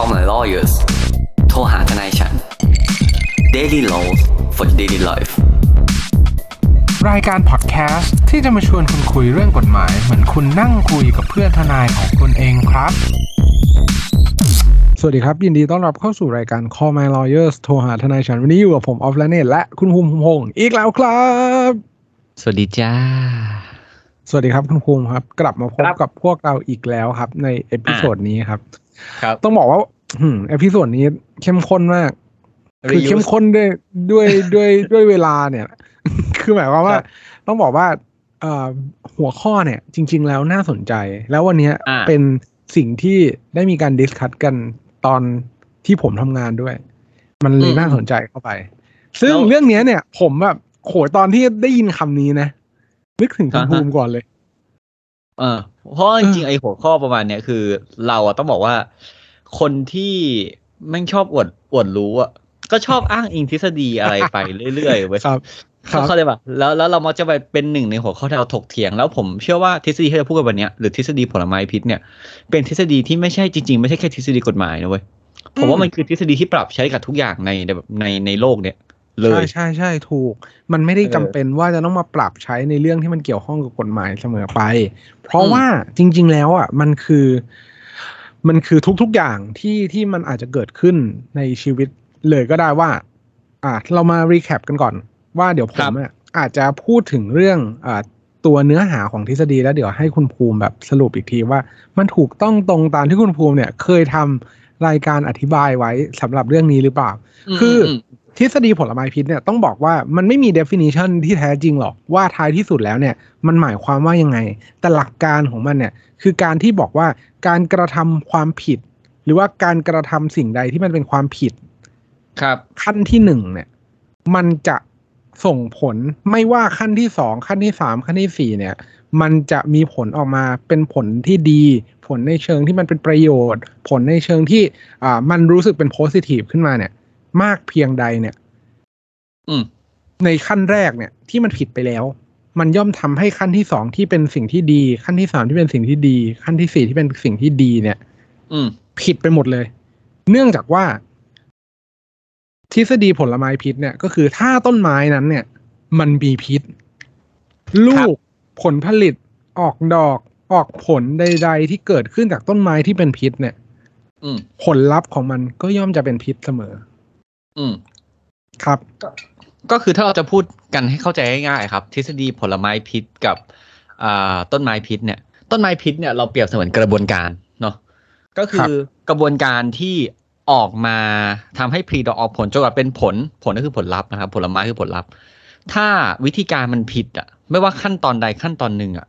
Call my lawyers โทรหาทนายฉัน Daily Laws for Daily Life รายการพอดแคสต์ที่จะมาชวนคุณคุยเรื่องกฎหมาย เหมือนคุณนั่งคุยกับเพื่อนทนายของคุณเองครับ สวัสดีครับ ยินดีต้อนรับเข้าสู่รายการ Call My Lawyers โทรหาทนายฉัน วันนี้อยู่กับผมออฟแลนเนตและคุณภูมิภูมิพงศ์อีกแล้วครับ สวัสดีจ้า สวัสดีครับคุณภูมิครับ กลับมาพบครับกับพวกเราอีกแล้วครับ ใน episode นี้ครับ ครับ ต้องบอกว่าอืม episode นี้เข้มข้นมาก คือ Reuse เข้มข้นด้วยด้วยด้วยด้วยเวลาเนี่ย คือหมายความว่าครับต้องบอกว่าเอ่อหัวข้อเนี่ย จริง ๆ แล้วน่าสนใจ แล้ววันเนี้ยอ่าเป็นสิ่งที่ได้มีการ discuss กันตอนที่ผมทำงานด้วย มันเลยน่าสนใจเข้าไป ซึ่งเรื่องเนี้ยเนี่ย ผมแบบโหตอนที่ได้ยินคำนี้นะ นึกถึงคุณภูมิก่อนเลย เออ เพราะจริงๆไอ้หัวข้อประมาณเนี้ยคือ เราอะต้องบอกว่า คนที่แม่งชอบอวดอวดรู้อะก็ชอบอ้างอิงทฤษฎีอะไรไปเรื่อยๆเว้ยครับครับเข้าใจป่ะแล้วแล้วเรามักจะไปเป็นหนึ่งในหัวข้อที่เราถกเถียง แล้วผมเชื่อว่าทฤษฎีที่เราพูดกันวันเนี้ยหรือทฤษฎีผลไม้พิษเนี่ย เป็นทฤษฎีที่ไม่ใช่จริงๆ ไม่ใช่แค่ทฤษฎีกฎหมายนะเว้ยผมว่ามันคือทฤษฎีที่ปรับใช้กับทุกอย่างในในแบบในในโลกเนี่ย เลใช่ยใช่ใช่ถูก มันไม่ได้เออจำเป็นว่าจะต้องมาปรับใช้ในเรื่องที่มันเกี่ยวข้องกับกฎหมายเสมอไป เพราะอืมว่าจริง ๆ แล้วอะมันคือ มันคือทุก ๆ อย่างที่ที่มันอาจจะเกิดขึ้นในชีวิตเลยก็ได้ว่า อะเรามารีแคปกันก่อน ว่าเดี๋ยวผมอะอาจจะพูดถึงเรื่องอ่าตัวเนื้อหาของทฤษฎีแล้วเดี๋ยวให้คุณภูมิแบบสรุปอีกทีว่า มันถูกต้องตรงตามที่คุณภูมิเนี่ย เคยทำรายการอธิบายไว้สำหรับเรื่องนี้หรือเปล่า คืออม ทฤษฎีผลไม้พิษเนี่ยต้องบอกว่ามันไม่มี definition ที่แท้จริงหรอกว่าท้ายที่สุดแล้วเนี่ยมันหมายความว่ายังไง แต่หลักการของมันเนี่ยคือการที่บอกว่าการกระทำความผิด หรือว่าการกระทำสิ่งใดที่มันเป็นความผิด ครับ ขั้นที่หนึ่งเนี่ย มันจะส่งผลไม่ว่าขั้นที่สองขั้นที่สามขั้นที่สี่เนี่ย มันจะมีผลออกมาเป็นผลที่ดี ผลในเชิงที่มันเป็นประโยชน์ ผลในเชิงที่อ่ามันรู้สึกเป็นโพสิทีฟขึ้นมาเนี่ย มากเพียงใดเนี่ยอืมในขั้นแรกเนี่ย ที่มันผิดไปแล้ว มันย่อมทำให้ขั้นที่สองที่เป็นสิ่งที่ดี ขั้นที่สามที่เป็นสิ่งที่ดี ขั้นที่สี่ที่เป็นสิ่งที่ดี เนี่ย อืมผิดไปหมดเลย เนื่องจากว่า ทฤษฎีผลไม้พิษเนี่ยก็คือถ้าต้นไม้นั้น เนี่ย มันมีพิษ ลูกผลผลิตออกดอกออกผลใด ๆ ที่เกิดขึ้นจากต้นไม้ที่เป็นพิษเนี่ยอืมผลลัพธ์ของมันก็ย่อมจะเป็นพิษเสมอ อืม ครับก็คือถ้าเราจะพูดกันให้เข้าใจง่ายๆครับ ทฤษฎีผลไม้พิษกับอ่าต้นไม้พิษเนี่ย ต้นไม้พิษเนี่ยเราเปรียบเสมือนกระบวนการเนาะก็คืครัอบกระบวนการที่ออกมาทำให้พรีดอกออกผลจนกว่าเป็นผลผลก็คือผลลัพธ์นะครับ ผลไม้คือผลลัพธ์ ถ้าวิธีการมันผิดอะ ไม่ว่าขั้นตอนใดขั้นตอนหนึ่งอะ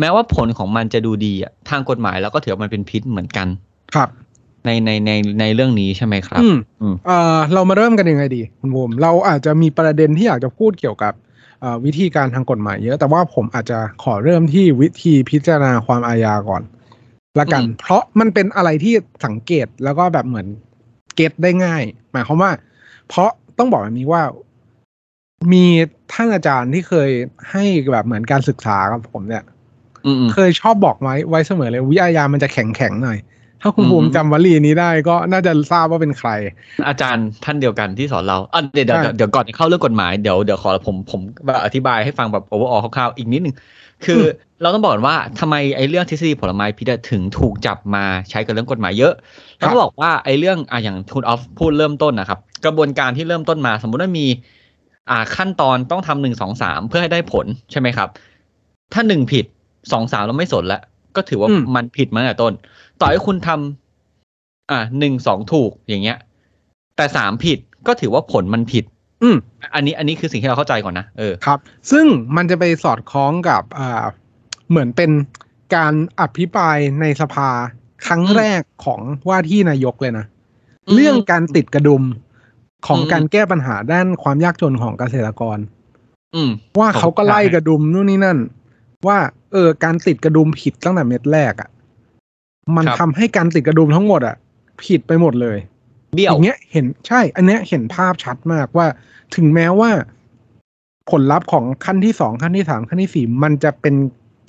แม้ว่าผลของมันจะดูดีอะทางกฎหมายเราก็ถือว่ามันเป็นพิษเหมือนกัน ครับ ในในในในเรื่องนี้ใช่ไหมครับ อืมอืมเอ่อเรามาเริ่มกันยังไงดีคุณภูมิเราอาจจะมีประเด็นที่อยากจะพูดเกี่ยวกับเอ่อวิธีการทางกฎหมายเยอะแต่ว่าผมอาจจะขอเริ่มที่วิธีพิจารณาความอาญาก่อนละกันอืมเพราะมันเป็นอะไรที่สังเกตแล้วก็แบบเหมือนเก็ตได้ง่าย หมายความว่า เพราะต้องบอกแบบนี้ว่ามีท่านอาจารย์ที่เคยให้แบบเหมือนการศึกษากับผมเนี่ยอืมอืมเคยชอบบอกไว้ไว้เสมอเลยวิทยามันจะแข็งแข็งๆหน่อย ถ้าคุณอืมภูมิจำวลีนี้ได้ก็น่าจะทราบว่าเป็นใคร อาจารย์ท่านเดียวกันที่สอนเราอะเดี๋ยวเดี๋ยวใช่เดี๋ยวก่อนจะเข้าเรื่องกฎหมายเดี๋ยวเดี๋ยวขอผมผมแบบอธิบายให้ฟังแบบโอเวอร์ออคร่าวๆอีกนิดนึงคืออเราต้องบอกก่อนว่าทำไมไอ้เรื่องทฤษฎีผลไม้พิษอะถึงถูกจับมาใช้กับเรื่องกฎหมายเยอะเราก็บอกว่าไอ้เรื่องอะอย่างคุณออฟพูดเริ่มต้นนะครับ กระบวนการที่เริ่มต้นมา สมมุติว่ามีอ่าขั้นตอนต้องทำหนึ่งสองสามเพื่อให้ได้ผลใช่ไหมครับ ถ้าหนึ่งผิดสองสามเราไม่สนแล้วก็ถือว่าอืมมันผิดมาตั้งแต่ต้น ต่อให้คุณทำอ่าหนึ่งสองถูกอย่างเงี้ย แต่สามผิดก็ถือว่าผลมันผิด อืมอันนี้อันนี้คือสิ่งที่เราเข้าใจก่อนนะเออครับ ซึ่งมันจะไปสอดคล้องกับอ่าเหมือนเป็นการอภิปรายในสภาครั้งอืมแรกของว่าที่นายกเลยนะอืมเรื่องการติดกระดุมของอืมการแก้ปัญหาด้านความยากจนของเกษตรกร อืมว่าของเขาก็ไล่กระดุมนู่นนี่นั่น ว่า เออ การติดกระดุมผิดตั้งแต่เม็ดแรกอะ่ะ มันครับทำให้การติดกระดุมทั้งหมดอะ่ะ ผิดไปหมดเลยเบี้ยวอย่างเงี้ยเห็นใช่ อันเนี้ยเห็นภาพชัดมากว่า ถึงแม้ว่า ผลลัพธ์ของขั้นที่สองขั้นที่สามขั้นที่สี่มันจะเป็น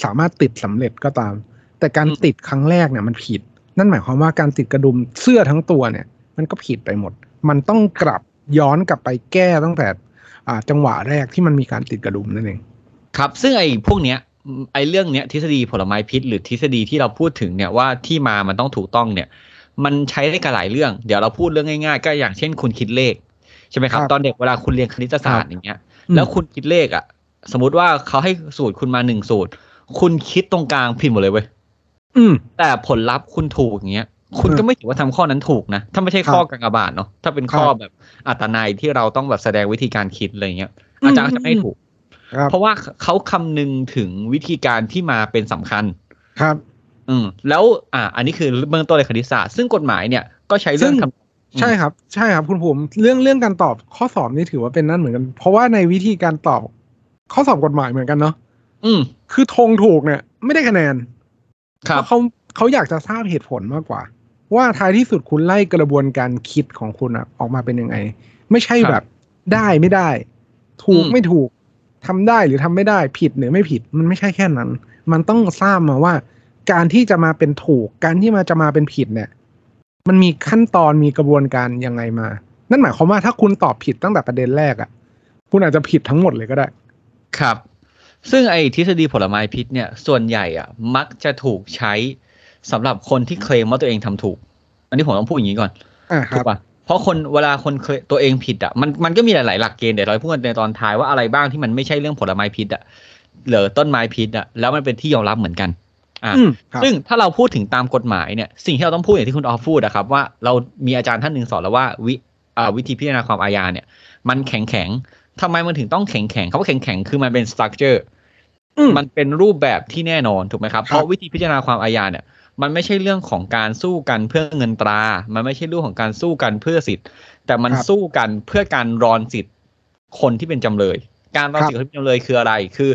สามารถติดสำเร็จก็ตาม แต่การอืมติดครั้งแรกเนี่ยมันผิด นั่นหมายความว่าการติดกระดุมเสื้อทั้งตัวเนี่ย มันก็ผิดไปหมด มันต้องกลับย้อนกลับไปแก้ตั้งแต่อ่าจังหวะแรกที่มันมีการติดกระดุมนั่นเอง ครับ ซึ่งไอ้พวกเนี้ย ไอ้เรื่องเนี้ยทฤษฎีผลไม้พิษ หรือทฤษฎีที่เราพูดถึงเนี่ยว่าที่มามันต้องถูกต้องเนี่ย มันใช้ได้กับหลายเรื่อง เดี๋ยวเราพูดเรื่องง่ายๆ ก็อย่างเช่นคุณคิดเลขใช่ไหมครับครับตอนเด็กเวลาคุณเรียนคณิตศาสตร์อย่างเงี้ยอืมแล้วคุณคิดเลขอะ สมมติว่าเขาให้สูตรคุณมาหนึ่งสูตร คุณคิดตรงกลางผิดหมดเลยเว้ยอืมแต่ผลลัพธ์คุณถูกอย่างเงี้ยคุณก็ไม่ถือว่าทำข้อนั้นถูกนะ ถ้าไม่ใช่ข้อกากบาทเนาะถ้าเป็นข้อครับแบบอัตนัยที่เราต้องแบบแสดงวิธีการคิดอะไรเงี้ยอาจารย์ก็จะไม่ให้ถูกครับ เพราะว่าเขาคำนึงถึงวิธีการที่มาเป็นสำคัญ ครับ อืมแล้วอ่า อันนี้คือเบื้องต้นในคณิตศาสตร์ซึ่งกฎหมายเนี่ยก็ใช้เรื่องซึ่งคำใช่ครับ ใช่ครับคุณภูมิเรื่องเรื่องการตอบข้อสอบนี่ถือว่าเป็นนั่นเหมือนกัน เพราะว่าในวิธีการตอบข้อสอบกฎหมายเหมือนกันเนาะอืม คือธงถูกเนี่ย ไม่ได้คะแนน ครัเพบราะเขาเขาอยากจะทราบเหตุผลมากกว่า ว่าท้ายที่สุดคุณไล่กระบวนการคิดของคุณอะออกมาเป็นยังไง ไม่ใช่ครับแบบได้ไม่ได้ ถูกอืมไม่ถูก ทำได้หรือทำไม่ได้ผิดหรือไม่ผิดมันไม่ใช่แค่นั้น มันต้องทราบมาว่า การที่จะมาเป็นถูก การที่มาจะมาเป็นผิดเนี่ย มันมีขั้นตอนมีกระบวนการยังไงมา นั่นหมายความว่าถ้าคุณตอบผิดตั้งแต่ประเด็นแรกอะคุณอาจจะผิดทั้งหมดเลยก็ได้ ครับ ซึ่งไอ้ทฤษฎีผลไม้พิษเนี่ย ส่วนใหญ่อะ มักจะถูกใช้สำหรับคนที่เคลมว่าตัวเองทำถูก อันนี้ผมต้องพูดอย่างนี้ก่อนอ่าคถูรักบป่ะ เพราะคนเวลาคนเคยตัวเองผิดอะมันมันก็มีหลาย ๆ หลักเกณฑ์เดี๋ยวเราพูดกันในตอนท้ายว่าอะไรบ้างที่มันไม่ใช่เรื่องผลไม้พิษอะหรือต้นไม้พิษอะแล้วมันเป็นที่ยอมรับเหมือนกันอ่าอืมครับซึ่งถ้าเราพูดถึงตามกฎหมายเนี่ยสิ่งที่เราต้องพูดอย่างที่คุณออฟพูดนะครับว่าเรามีอาจารย์ท่านหนึ่งสอนแล้วว่าวิอ่าวิธีพิจารณาความอาญาเนี่ย มันแข็งแข็งๆทำไมมันถึงต้องแข็งแข็งๆเขาว่าแข็งแข็งๆคือมันเป็นสตรัคเจอร์อืมมันเป็นรูปแบบที่แน่นอนถูกไหมครับครับ เพราะวิธีพิจารณาความอาญาเนี่ย มันไม่ใช่เรื่องของการสู้กันเพื่อเงินตรา มันไม่ใช่เรื่องของการสู้กันเพื่อสิทธิ์ แต่มันครับสู้กันเพื่อการรอนสิทธิ์คนที่เป็นจำเลย การรอนสิทธิ์คนที่เป็นจำเลยคืออะไร คือ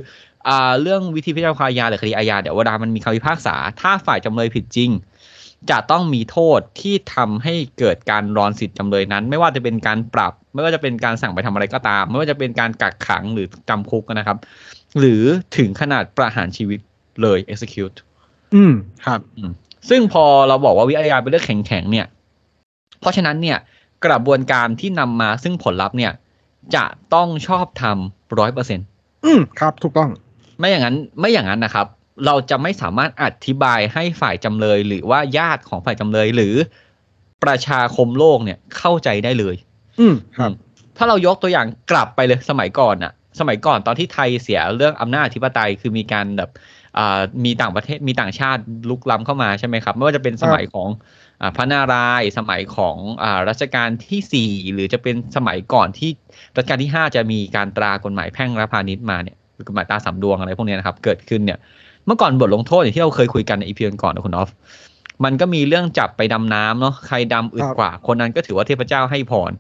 อ่าเรื่องวิธีพิจารณาความอาญาหรือคดีอาญาเดี๋ยวเวลามันมีคำพิพากษา ถ้าฝ่ายจำเลยผิดจริง จะต้องมีโทษที่ทำให้เกิดการรอนสิทธิ์จำเลยนั้น ไม่ว่าจะเป็นการปรับ ไม่ว่าจะเป็นการสั่งไปทำอะไรก็ตาม ไม่ว่าจะเป็นการกักขังหรือจำคุกนะครับ หรือถึงขนาดประหารชีวิตเลย execute อืมครับซึ่งพอเราบอกว่าวิทยาเป็นเรื่องแข็งๆเนี่ย เพราะฉะนั้นเนี่ย กระบวนการที่นำมาซึ่งผลลัพธ์เนี่ย จะต้องชอบทำร้อยเปอร์เซ็นอืมครับ ถูกต้อง ไม่อย่างนั้นไม่อย่างนั้นนะครับ เราจะไม่สามารถอธิบายให้ฝ่ายจำเลย หรือว่าญาติของฝ่ายจำเลยหรือประชาคมโลกเนี่ยเข้าใจได้เลย อืมครับ ถ้าเรายกตัวอย่างกลับไปเลยสมัยก่อนอะสมัยก่อนตอนที่ไทยเสียเรื่องอำนาจอธิปไตยคือมีการแบบอ่า มีต่างประเทศมีต่างชาติลุกล้ำเข้ามาใช่ไหมครับไม่ว่าจะเป็นสมัยของอ่าพระนารายณ์สมัยของอ่ารัชกาลที่สี่หรือจะเป็นสมัยก่อนที่รัชกาลที่ห้าจะมีการตรากฎหมายแพ่งและพาณิชย์มาเนี่ยหรือกฎหมายตราสามดวงอะไรพวกเนี้ยนะครับ เกิดขึ้นเนี่ย เมื่อก่อนบทลงโทษอย่างที่เราเคยคุยกันในอีพีก่อนๆนะคุณออฟมันก็มีเรื่องจับไปดำน้ำเนาะใครดำอึดครับกว่า คนนั้นก็ถือว่าเทพเจ้าให้พร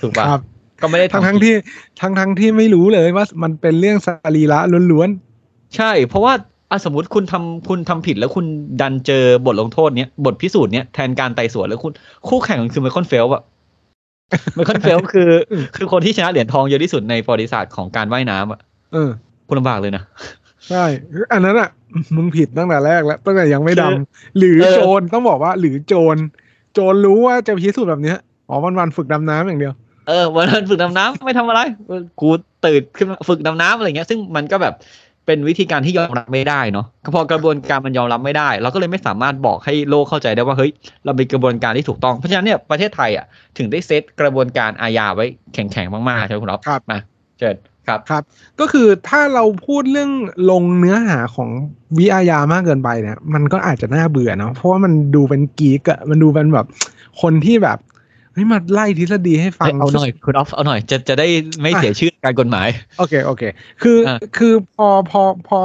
ถูกปะครับก็ไม่ได้ทั้งทำทั้งผิดที่ทั้งทั้งที่ไม่รู้เลยว่ามันเป็นเรื่องสสรีระล้วน ใช่ เพราะว่าอะสมมติคุณทำคุณทำผิดแล้วคุณดันเจอบทลงโทษเนี้ยบทพิสูจน์เนี้ยแทนการไต่สวนแล้วคุณคู่แข่งมันคือไมเคิลเฟลป์อะไมเคิลเฟลป์คือ คือคนที่ชนะเหรียญทองเยอะที่สุดในประวัติศาสตร์ของการว่ายน้ำอะๆเออคุณลำบากเลยนะใช่อันนั้นอะมึงผิดตั้งแต่แรกแล้วตั้งแต่ยังไม่ดำหรือเออโจรต้องบอกว่า หรือโจรโจรรู้ว่าจะพิสูจน์แบบเนี้ยอ๋อวันวันๆฝึกดำน้ำอย่างเดียวเออวันนั้นฝึกดำน้ำไม่ทำอะไรกูตื่นขึ้นมาฝึกดำน้ำอะไรเงี้ย ซึ่งมันก็แบบ เป็นวิธีการที่ยอมรับไม่ได้เนาะพอกระบวนการมันยอมรับไม่ได้ เราก็เลยไม่สามารถบอกให้โลกเข้าใจได้ว่าเฮ้ยเรามีกระบวนการที่ถูกต้องเพราะฉะนั้นเนี่ยประเทศไทยอะถึงได้เซตกระบวนการอาญาไว้แข็งๆมากๆใช่ไหมคุณอ๊อฟครับมาเชิญครับครับ ก็คือถ้าเราพูดเรื่องลงเนื้อหาของวิอาญามากเกินไปเนี่ยมันก็อาจจะน่าเบื่อเนาะเพราะว่ามันดูเป็นกีกอะมันดูเป็นแบบคนที่แบบ เฮ้ยมาไล่ทฤษฎีให้ฟังเอาหน่อยคุณออฟเอาหน่อย จะจะได้ไม่เสียชื่อการกฎหมาย โอเคโอเค คืออะคือพอพอพอ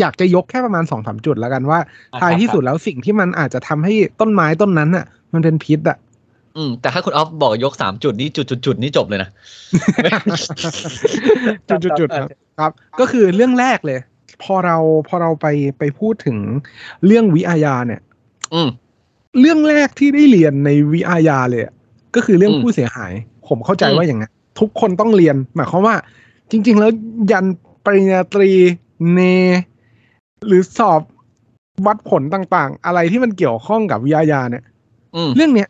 อยากจะยกแค่ประมาณสองสามจุดแล้วกันว่าอะท้ายครับที่สุดแล้วสิ่งที่มันอาจจะทำให้ต้นไม้ต้นนั้นอะ มันเป็นพิษอะอืมแต่ถ้าคุณออฟบอกยกสามจุดนี่จุดจุดจุดนี่จบเลยนะจุดจุดจุดครับครับ ก็คือเรื่องแรกเลย พอเราพอเราไปไปพูดถึงเรื่องวิอาญาเนี่ย อืมเรื่องแรกที่ได้เรียนในวิอาญาเลยอะ ก็คือเรื่องอืมผู้เสียหาย ผมเข้าใจอืมว่าอย่างนั้นทุกคนต้องเรียน หมายความว่า จริง ๆ แล้วยันปริญญาตรีเน หรือสอบวัดผลต่างๆ อะไรที่มันเกี่ยวข้องกับวิทยาเนี่ยอืมเรื่องเนี้ย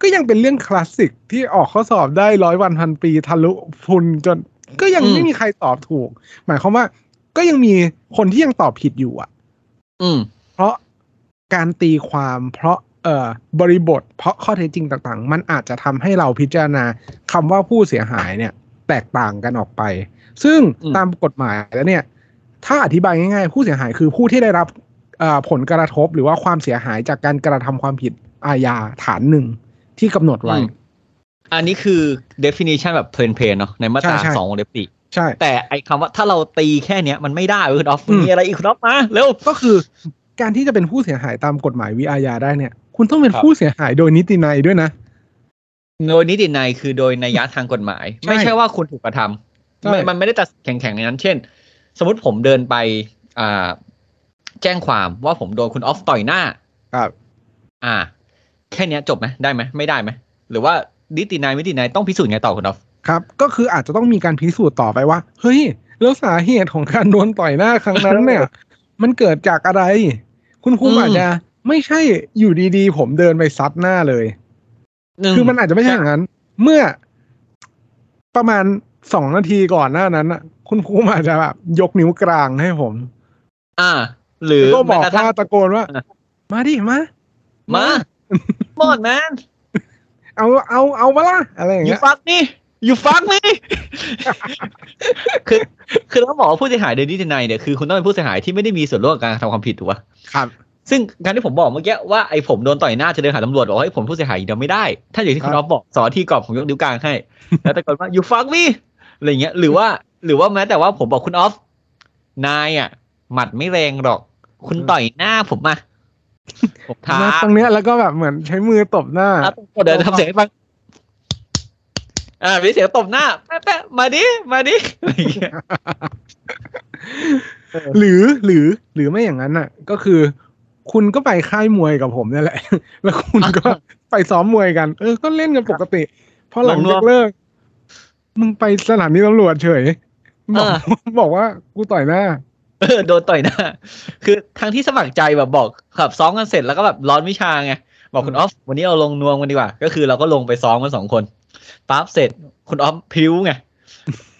ก็ยังเป็นเรื่องคลาสสิกที่ออกข้อสอบได้ร้อยวันพันปีทะลุพุนจน ก็ยังอืมไม่มีใครตอบถูก หมายความว่า ก็ยังมีคนที่ยังตอบผิดอยู่อะ อืม เพราะการตีความเพราะเอ่อ บริบท เพราะข้อเท็จจริงต่างๆ มันอาจจะทำให้เราพิจารณาคำว่าผู้เสียหายเนี่ย แตกต่างกันออกไป ซึ่งอืมตามกฎหมายแล้วเนี่ย ถ้าอธิบายง่ายๆ ผู้เสียหายคือผู้ที่ได้รับเอ่อผลกระทบหรือว่าความเสียหายจากการกระทำความผิดอาญาฐานหนึ่งที่กำหนดไว้อืมอันนี้คือ definition แบบเพลนเพลนเนาะในมาตราใช่ใช่สองวงเล็บสี่ใช่ แต่ไอ้คำว่าถ้าเราตีแค่เนี้ยมันไม่ได้เว้ยคุณออฟอืมมีอะไรอีกคุณออฟมาเร็วก็คือการที่จะเป็นผู้เสียหายตามกฎหมายวิอาญาได้เนี่ย คุณต้องเป็นครับผู้เสียหายโดยนิตินัยด้วยนะ โดยนิตินัยคือโดยนัยยะทางกฎหมายใช่ไม่ใช่ว่าคุณถูกกระทำใช่ไม่มันไม่ได้ตัดแข็งๆในนั้น เช่น สมมติผมเดินไปอ่าแจ้งความว่าผมโดนคุณออฟต่อยหน้า ครับ อ่า แค่เนี้ยจบไหมได้ไหมไม่ได้ไหมหรือว่านิตินัยนิตินัยต้องพิสูจน์ไงต่อคุณออฟครับ ก็คืออาจจะต้องมีการพิสูจน์ต่อไปว่า เฮ้ย แล้วสาเหตุของการโดนต่อยหน้าครั้งนั้นเนี่ย มันเกิดจากอะไร คุณครูอืมอาจจะ ไม่ใช่อยู่ดีๆ ผมเดินไปซัดหน้าเลย คือมันอาจจะไม่ใช่อย่างนั้น เมื่อประมาณสองนาทีก่อนหน้านั้นน่ะคุณครูอาจจะแบบยกนิ้วกลางให้ผม อ่า หรือแล้วก็บอกแม้ระทั่งว่าตะโกนว่าอะมาดิมา มาหมดแมนเอาเอาเอามาละอะไรอย่าง you เงี้ย fuck me you fuck me คือ คือต้องบอกว่าผู้เสียหายโดยนิตินัยเนี่ยคือคุณต้องเป็นผู้เสียหายที่ไม่ได้มีส่วนร่วมกับการกระทำความผิดถูกปะครับ ซึ่งการที่ผมบอกเมื่อกี้ว่าไอ้ผมโดนต่อยหน้าจะเดินหาตำรวจบอกว่าไอ้ผมผู้เสียหายเดียวไม่ได้ ถ้าอย่างที่คุณครัอ๊อบฟบอกสอนที่กรอบผมยกนิ้วกลางให้ แล้วตะโกนว่า you fuck me อะไรเงี้ย หรือว่าหรือว่าแม้แต่ว่าผมบอกคุณออฟนายอะ หมัดไม่แรงหรอก คุณต่อยหน้าผมมาผมท้ามาตรงเนี้ยแล้วก็แบบเหมือนใช้มือตบหน้าอะเดี๋ยวทำเสียงให้ฟังอ่ามีเสียงตบหน้าแป๊ะแป๊ะมาดิมาดิอะไรเงี้ยหรือหรือหรือไม่อย่างนั้นน่ะ ก็คือ คุณก็ไปค่ายมวยกับผมนี่แหละ แล้วคุณก็ไปซ้อมมวยกัน เออ ก็เล่นกันปกติ พอหลังจากเลิก มึงไปสถานีตำรวจเฉย บอกบอกว่ากูต่อยหน้า เออ โดนต่อยหน้า คือทั้งที่สมัครใจแบบบอกขับซ้อมกันเสร็จแล้วก็แบบร้อนวิชาไง บอกคุณออฟ วันนี้เราลงนวมกันดีกว่า ก็คือเราก็ลงไปซ้อมกันสองคนปั๊บเสร็จ คุณออฟพิ้วไง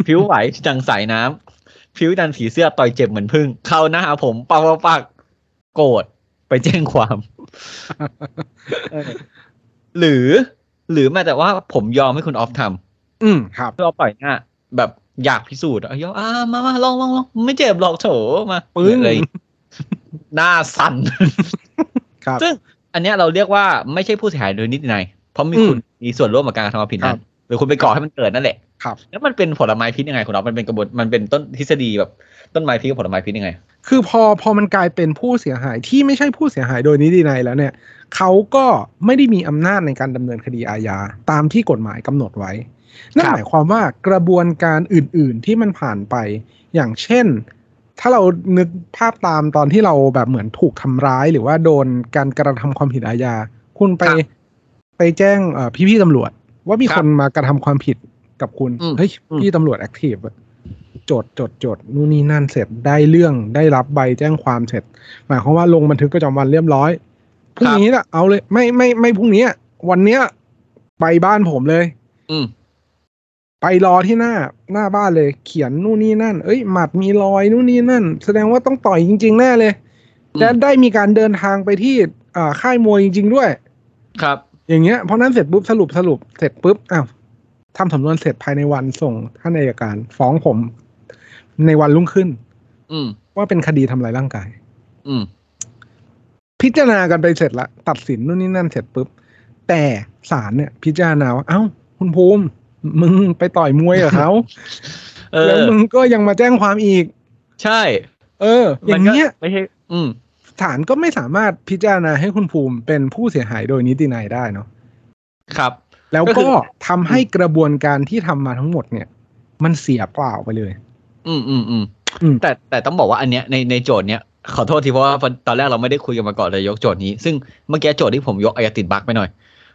พิ้วไหวจังสายน้ำพิ้วดันผีเสื้อต่อยเจ็บเหมือนพึ่ง เข้าหน้าผมปักปักปักโกรธ ไปแจ้งความเออหรือ หรือแม้แต่ว่าผมยอมให้คุณออฟทำอืมครับเพื่อเอาต่อยหน้าแบบอยากพิสูจน์อะยอมอ่ามามาลองลองลองไม่เจ็บหรอกโถมาปึ้งเลยหน้าสั่นครับซึ่งอันเนี้ยเราเรียกว่าไม่ใช่ผู้เสียหายโดยนิตินัยเพราะมีอืมคุณมีส่วนร่วมกับการกระทำความผิดครันั้บนหรือคุณไปก่อให้มันเกิดนั่นแหละครับ แล้วมันเป็นผลไม้พิษยังไงคุณน้องมันเป็นกระบวนมันเป็นต้นทฤษฎีแบบต้นไม้พิษกับผลไม้พิษยังไง คือพอพอมันกลายเป็นผู้เสียหายที่ไม่ใช่ผู้เสียหายโดยนิตินัยแล้วเนี่ยเขาก็ไม่ได้มีอำนาจในการดำเนินคดีอาญาตามที่กฎหมายกำหนดไว้ นั่นครับหมายความว่ากระบวนการอื่น ๆ ที่มันผ่านไปอย่างเช่น ถ้าเรานึกภาพตามตอนที่เราแบบเหมือนถูกทำร้าย หรือว่าโดนการกระทำความผิดอาญา คุณไปครับไปแจ้งเอ่อพี่ๆตำรวจ ว่ามีครับคนมากระทำความผิดกับคุณอืมเฮ้ยอืมพี่ตำรวจแอคทีฟ จดจดจดนู่นนี่นั่นเสร็จได้เรื่องได้รับใบแจ้งความเสร็จ หมายความว่าลงบันทึกประจำวันเรียบร้อยพรุ่งนี้ละเอาเลย ไม่ไม่ไม่พรุ่งนี้วันเนี้ยไปบ้านผมเลย อืมไปรอที่หน้าหน้าบ้านเลย เขียนนู่นนี่นั่น เอ้ยหมัดมีรอยนู่นนี่นั่น แสดงว่าต้องต่อยจริง ๆ แน่เลยอืมและได้มีการเดินทางไปที่อ่าค่ายมวยจริง ๆ ด้วย ครับ อย่างเงี้ยเพราะนั้นเสร็จปุ๊บสรุปสรุปเสร็จปุ๊บอ้าวทำสำนวนเสร็จภายในวันส่งท่านอัยการ ฟ้องผม ในวันรุ่งขึ้น อืมว่าเป็นคดีทำลายร่างกาย อืมพิจารณากันไปเสร็จละตัดสินนู่นนี่นั่นเสร็จปุ๊บ แต่ศาลเนี่ย พิจารณาว่าเอ้า คุณภูมิ มึงไปต่อยมวยกับเขาเอแล้วอมึงก็ยังมาแจ้งความอีก ใช่ เออ อย่างเงี้ยมันก็ไม่ใช่อืมศาลก็ไม่สามารถพิจารณาให้คุณภูมิเป็นผู้เสียหายโดยนิตินัยได้เนาะครับ แล้วก็คืก็อทำให้กระบวนการที่ทำมาทั้งหมดเนี่ย มันเสียเปล่าไปเลย อืมอืมอืมอืมแต่แต่ต้องบอกว่าอันเนี้ยในในโจทย์เนี้ยขอโทษทีเพราะว่าตอนแรกเราไม่ได้คุยกันมาก่อนเลยยกโจทย์นี้ ซึ่งเมื่อกี้โจทย์ที่ผมยกอาจจะติดบั๊กไปหน่อย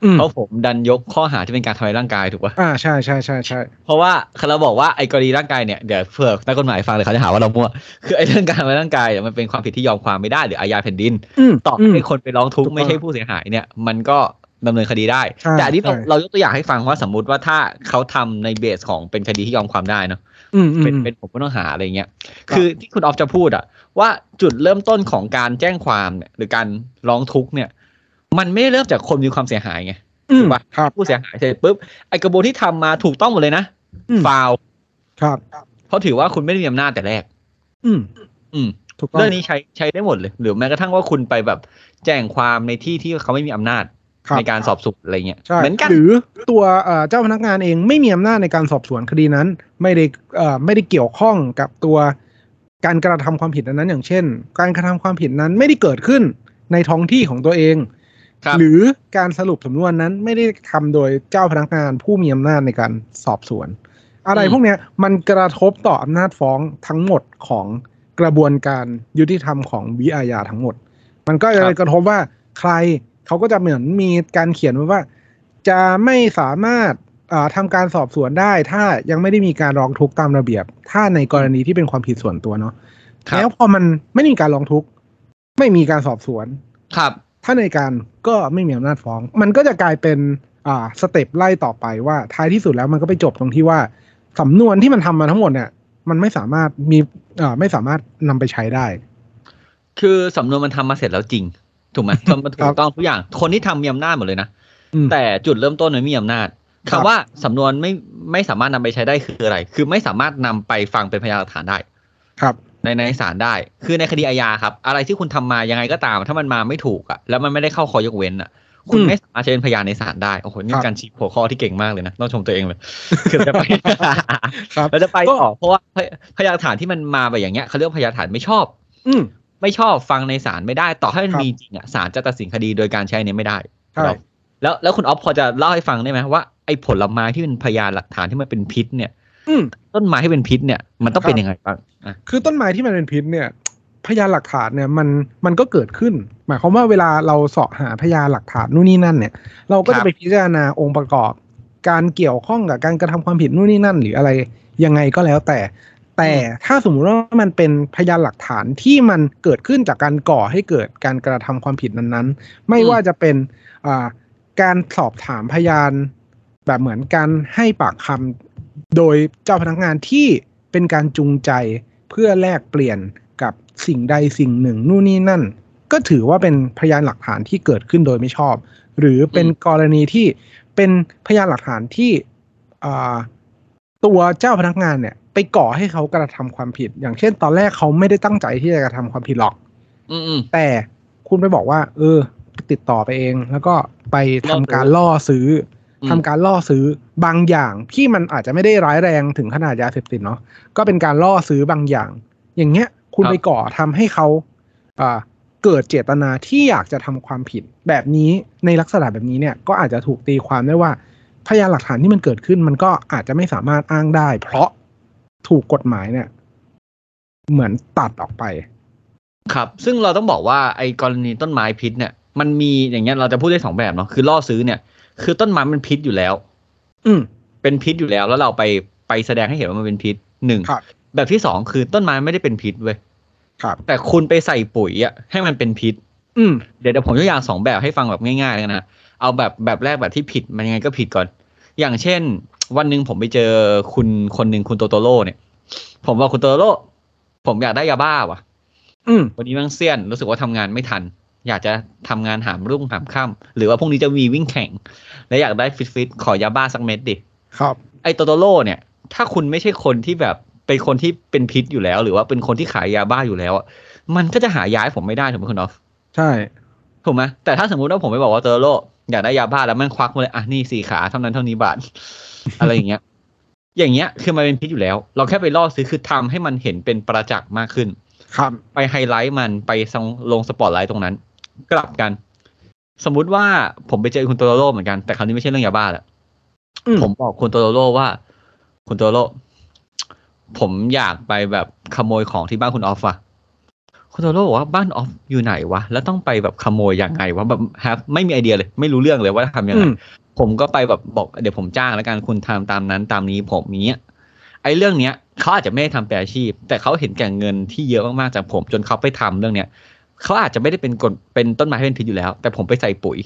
อืมเพราะผมดันยกข้อหาที่เป็นการทำลายร่างกายถูกปะอ่าใช่ใช่ใช่ใช่เพราะว่าเราบอกว่าไอ้กรณีร่างกายเนี่ยเดี๋ยวเผื่อนักกฎหมายฟังเลยเขาจะหาว่าเรามั่วคือไอ้เรื่องการทำลายร่างกายเนี่ยมันเป็นความผิดที่ยอมความไม่ได้หรืออาญาแผ่นดินอืมต่ออืมให้คนไปร้องทุกถูข์กต้องไม่ใช่ผู้เสียหายเนี่ย มันก็ ดำเนินคดีได้ใช่แต่อันนี้เราใช่เรายกตัวอย่างให้ฟังว่าสมมติว่าถ้าเขาทำในเบสของเป็นคดีที่ยอมความได้เนาะอืมอืมเป็นเป็นผมผู้ต้องหาอะไรเงี้ยครับคือที่คุณออฟจะพูดอะว่าจุดเริ่มต้นของการแจ้งความเนี่ยหรือการร้องทุกข์เนี่ย มันไม่ได้เริ่มจากคนมีความเสียหายไงอืมถูกปะครับผู้เสียหายเสร็จปุ๊บไอกระบวนที่ทำมาถูกต้องหมดเลยนะอืมฟาวล์ครับ เพราะถือว่าคุณไม่ได้มีอำนาจแต่แรก อืม อืมถูกต้องเรื่องนี้ใช้ใช้ได้หมดเลย หรือแม้กระทั่งว่าคุณไปแบบแจ้งความในที่ที่เขาไม่มีอำนาจครับ ในการสอบสวนอะไรเงี้ยใช่เหมือนกันหรือตัวเอ่อเจ้าพนักงานเองไม่มีอำนาจในการสอบสวนคดีนั้น ไม่ได้เอ่อไม่ได้เกี่ยวข้องกับตัวการกระทำความผิดนั้น อย่างเช่น การกระทำความผิดนั้นไม่ได้เกิดขึ้นในท้องที่ของตัวเองครับหรือการสรุปสำนวนนั้นไม่ได้ทำโดยเจ้าพนักงานผู้มีอำนาจในการสอบสวน อะไรอืมพวกเนี้ยมันกระทบต่ออำนาจฟ้องทั้งหมดของกระบวนการยุติธรรมของวิอาญาทั้งหมด มันก็จะกระทบว่าใคร เขาก็จะเหมือนมีการเขียนไว้ว่า จะไม่สามารถอ่าทำการสอบสวนได้ถ้ายังไม่ได้มีการร้องทุกข์ตามระเบียบ ถ้าในกรณีที่เป็นความผิดส่วนตัวเนาะครับแล้วพอมันไม่มีการร้องทุกข์ไม่มีการสอบสวน ครับ ถ้าในการก็ไม่มีอำนาจฟ้อง มันก็จะกลายเป็นอ่าสเต็ปไล่ต่อไปว่าท้ายที่สุดแล้วมันก็ไปจบตรงที่ว่าสำนวนที่มันทำมาทั้งหมดเนี่ย มันไม่สามารถมีอ่าไม่สามารถนำไปใช้ได้ คือสำนวนมันทำมาเสร็จแล้วจริง ถูกไหมทำมาถูกต้องทุกอย่าง คนที่ทำมีอำนาจหมดเลยนะอืมแต่จุดเริ่มต้นมันไม่มีอำนาจครับคำว่าสำนวนไม่ไม่สามารถนำไปใช้ได้คืออะไร คือไม่สามารถนำไปฟังเป็นพยานหลักฐานได้ ครับ ในในศาลได้ คือในคดีอาญาครับ อะไรที่คุณทำมายังไงก็ตาม ถ้ามันมาไม่ถูกอะ แล้วมันไม่ได้เข้าคอยกเว้นอะ คุณอืมไม่สามารถใช้เป็นพยานในศาลได้ โอ้โห นี่ครับการชี้หัวข้อที่เก่งมากเลยนะต้องชมตัวเองเลยคือจะไปครับเราจะไปก็ต่อเพราะว่าพยพยานหลักฐานที่มันมาแบบอย่างเงี้ยเขาเรียกว่าพยานหลักฐานไม่ชอบ อืม ไม่ชอบฟังในศาลไม่ได้ ต่อให้มันครับมีจริงอะศาลจะตัดสินคดีโดยการใช้อันนี้ไม่ได้ใช่ครับแล้วแล้วคุณออฟพอจะเล่าให้ฟังได้ไหมว่าไอ้ผลไม้ที่เป็นพยานหลักฐานที่มันเป็นพิษเนี่ยอืมต้นไม้ที่เป็นพิษเนี่ยมันต้องเป็นครับยังไงบ้างอะคือต้นไม้ที่มันเป็นพิษเนี่ย พยานหลักฐานเนี่ยมันมันก็เกิดขึ้น หมายความว่าเวลาเราเสาะหาพยานหลักฐานนู่นนี่นั่นเนี่ย เราก็ครัจะบไปพิจารณาองค์ประกอบ การเกี่ยวข้องกับการกระทำความผิดนู่นนี่นั่น หรืออะไรยังไงก็แล้วแต่ แต่ถ้าสมมุติว่ามันเป็นพยานหลักฐานที่มันเกิดขึ้นจากการก่อให้เกิดการกระทำความผิดนั้นๆ ไม่ว่าจะเป็นการสอบถามพยาน แบบเหมือนการให้ปากคำโดยเจ้าพนักงานที่เป็นการจูงใจเพื่อแลกเปลี่ยนกับสิ่งใดสิ่งหนึ่งนู่นนี่นั่น ก็ถือว่าเป็นพยานหลักฐานที่เกิดขึ้นโดยไม่ชอบ หรือเป็นกรณีที่เป็นพยานหลักฐานที่ตัวเจ้าพนักงานเนี่ย ไปก่อให้เขากระทำความผิด อย่างเช่น ตอนแรกเขาไม่ได้ตั้งใจที่จะกระทำความผิดหรอก อืมอืมแต่คุณไปบอกว่า เออ ติดต่อไปเอง แล้วก็ไปทำการล่อซื้ออมทำการล่อซื้อบางอย่างที่มันอาจจะไม่ได้ร้ายแรงถึงขนาดยาเสพติดเนาะก็เป็นการล่อซื้อบางอย่าง อย่างเงี้ย คุณครับไปก่อทำให้เขาอ่าเกิดเจตนาที่อยากจะทำความผิด แบบนี้ในลักษณะแบบนี้เนี่ยก็อาจจะถูกตีความได้ว่าพยานหลักฐานที่มันเกิดขึ้นมันก็อาจจะไม่สามารถอ้างได้ เพราะ ถูกกฎหมายเนี่ย เหมือนตัดออกไป ครับ ซึ่งเราต้องบอกว่าไอ้กรณีต้นไม้พิษเนี่ย มันมีอย่างเงี้ยเราจะพูดได้สองแบบเนาะคือล่อซื้อเนี่ย คือต้นไม้มันพิษอยู่แล้ว อืมเป็นพิษอยู่แล้วแล้วเราไปไปแสดงให้เห็นว่ามันเป็นพิษหนึ่งครับแบบที่สองคือต้นไม้ไม่ได้เป็นพิษเว้ยครับ แต่คุณไปใส่ปุ๋ยอะให้มันเป็นพิษ อืมเดี๋ยวเดี๋ยวผมยกตัวอย่างสองแบบให้ฟังแบบง่ายๆเลยนะเอาแบบแบบแรกแบบที่ผิดมันยังไงก็ผิดก่อน อย่างเช่น วันหนึ่งผมไปเจอคุณคนหนึ่งคุณโตโตโร่เนี่ย ผมบอกคุณโตโตโร่ผมอยากได้ยาบ้าว่ะ อืมวันนี้แมั่งเซียนรู้สึกว่าทำงานไม่ทัน อยากจะทำงานหามรุ่งหามค่ำหรือว่าพรุ่งนี้จะมีวิ่งแข่ง และอยากได้ฟิตฟิตๆขอยาบ้าสักเม็ดดิครับ ไอ้โตโตโร่เนี่ย ถ้าคุณไม่ใช่คนที่แบบเป็นคนที่เป็นพิษอยู่แล้ว หรือว่าเป็นคนที่ขายยาบ้าอยู่แล้วอะมันก็จะหายาให้ผมไม่ได้ถูกไหมคุณออฟใช่ถูกไหมแต่ถ้าสมมุติว่าผมไปบอกว่าโตโตโร่อยากได้ยาบ้าแล้วมันควักมาเลยอะนี่สี่ขาเท่านั้นเท่านี้บาท อะไรอย่างเงี้ย อย่างเงี้ยคือมันเป็นพิษอยู่แล้ว เราแค่ไปล่อซื้อคือทำให้มันเห็นเป็นประจักษ์มากขึ้น ครับ ไปไฮไลท์มันไปส่งลงสปอตไลท์ตรงนั้น กลับกัน สมมุติว่าผมไปเจอคุณโตโตโร่เหมือนกันแต่คราวนี้ไม่ใช่เรื่องยาบ้าแล้วอืมผมบอกคุณโตโตโร่ว่า คุณโตโตโร่ผมอยากไปแบบขโมยของที่บ้านคุณออฟอะคุณคุณโทโร่บอกว่าบ้านออฟอยู่ไหนวะ แล้วต้องไปแบบขโมยยังไงวะแบบฮะไม่มีไอเดียเลย ไม่รู้เรื่องเลยว่าทำยังไงอืม ผมก็ไปแบบบอกเดี๋ยวผมจ้างแล้วกันคุณทำตามนั้นตามนี้ผมเนี้ยไอ้เรื่องเนี้ยเขาอาจจะไม่ได้ทำเป็นอาชีพ แต่เขาเห็นแก่เงินที่เยอะมากๆจากผม จนเขาไปทำเรื่องเนี้ยเขาอาจจะไม่ได้เป็นกฎเป็นต้นไม้ที่เป็นพิษอยู่แล้ว แต่ผมไปใส่ปุ๋ย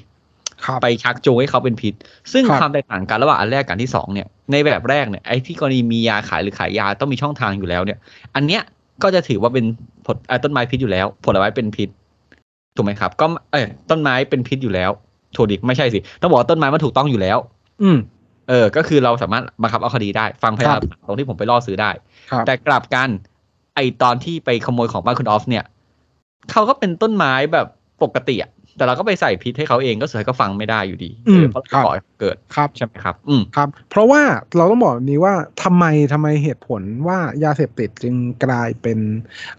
ครับไปชักจูงให้เขาเป็นพิษ ซึ่งครับความแตกต่างกันระหว่างอันแรกกับอันที่สองเนี่ยในแบบแรกเนี่ยไอ้ที่กรณีมียาขายหรือขายยาต้องมีช่องทางอยู่แล้วเนี่ย อันเนี้ยก็จะถือว่าเป็นผลเอ่อต้นไม้พิษอยู่แล้ว ผลไม้เป็นพิษถูกไหมครับ ก็เออต้นไม้เป็นพิษอยู่แล้ว ถูกดิไม่ใช่สิ ต้องบอกว่าต้นไม้มันถูกต้องอยู่แล้ว อืม เออ ก็คือเราสามารถบังคับเอาคดีได้ ฟังพยานหลักฐานตรงที่ผมไปล่อซื้อได้ครับแต่กลับกัน ไอตอนที่ไปขโมยของบ้านคุณออฟเนี่ย เขาก็เป็นต้นไม้แบบปกติอะ แต่เราก็ไปใส่พิษให้เขาเองก็สุดท้ายก็ฟังไม่ได้อยู่ดีอืมเออเพราะเราก่อให้เกิดครับใช่ไหมครับ อืมครับ เพราะว่าเราต้องบอกแบบนี้ว่าทำไมทำไมเหตุผลว่ายาเสพติดจึงกลายเป็น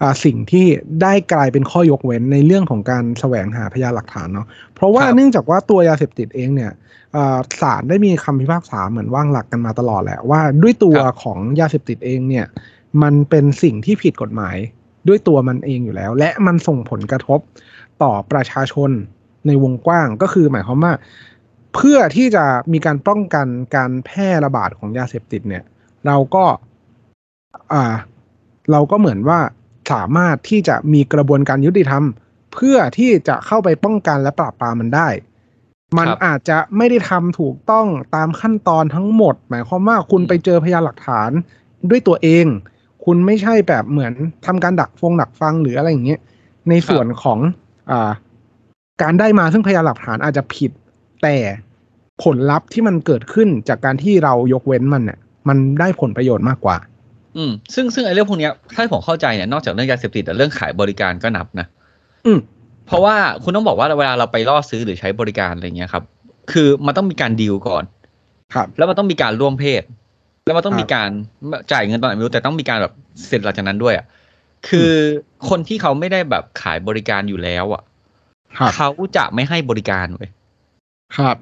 อ่าสิ่งที่ได้กลายเป็นข้อยกเว้นในเรื่องของการแสวงหาพยานหลักฐานเนาะเพราะว่าครับเนื่องจากว่าตัวยาเสพติดเองเนี่ยอ่าศาลได้มีคำพิพากษาเหมือนว่างหลักกันมาตลอดแหละว่าด้วยตัวของยาเสพติดเองเนี่ย มันเป็นสิ่งที่ผิดกฎหมาย ด้วยตัวมันเองอยู่แล้ว และมันส่งผลกระทบต่อประชาชนในวงกว้างก็คือหมายความว่า เพื่อที่จะมีการป้องกันการแพร่ระบาดของยาเสพติดเนี่ย เราก็อ่าเราก็เหมือนว่าสามารถที่จะมีกระบวนการยุติธรรม เพื่อที่จะเข้าไปป้องกันและปราบปรามมันได้ มันครับอาจจะไม่ได้ทำถูกต้องตามขั้นตอนทั้งหมด หมายความว่าคุณไปเจอพยานหลักฐานด้วยตัวเอง คุณไม่ใช่แบบเหมือนทำการดักฟงดักฟังหรืออะไรอย่างเงี้ยในส่วนของอ่าการได้มาซึ่งพยานหลักฐานอาจจะผิด แต่ผลลัพธ์ที่มันเกิดขึ้นจากการที่เรายกเว้นมันเนี่ยมันได้ผลประโยชน์มากกว่า อืม ซึ่งซึ่งไอ้เรื่องพวกเนี้ยถ้าผมเข้าใจเนี่ยนอกจากเรื่องยาเสพติดแต่เรื่องขายบริการก็นับนะอืม เพราะว่าคุณต้องบอกว่าเวลาเราไปล่อซื้อหรือใช้บริการอะไรเงี้ยครับ คือมันต้องมีการดีลก่อน ครับ แล้วมันต้องมีการร่วมเพศ แล้วมันต้องครับมีการจ่ายเงินตอนไหนไม่รู้แต่ต้องมีการแบบเสร็จหลังจากนั้นด้วยอะคือคนที่เขาไม่ได้แบบขายบริการอยู่แล้วอะครับเขาจะไม่ให้บริการเว้ยครับ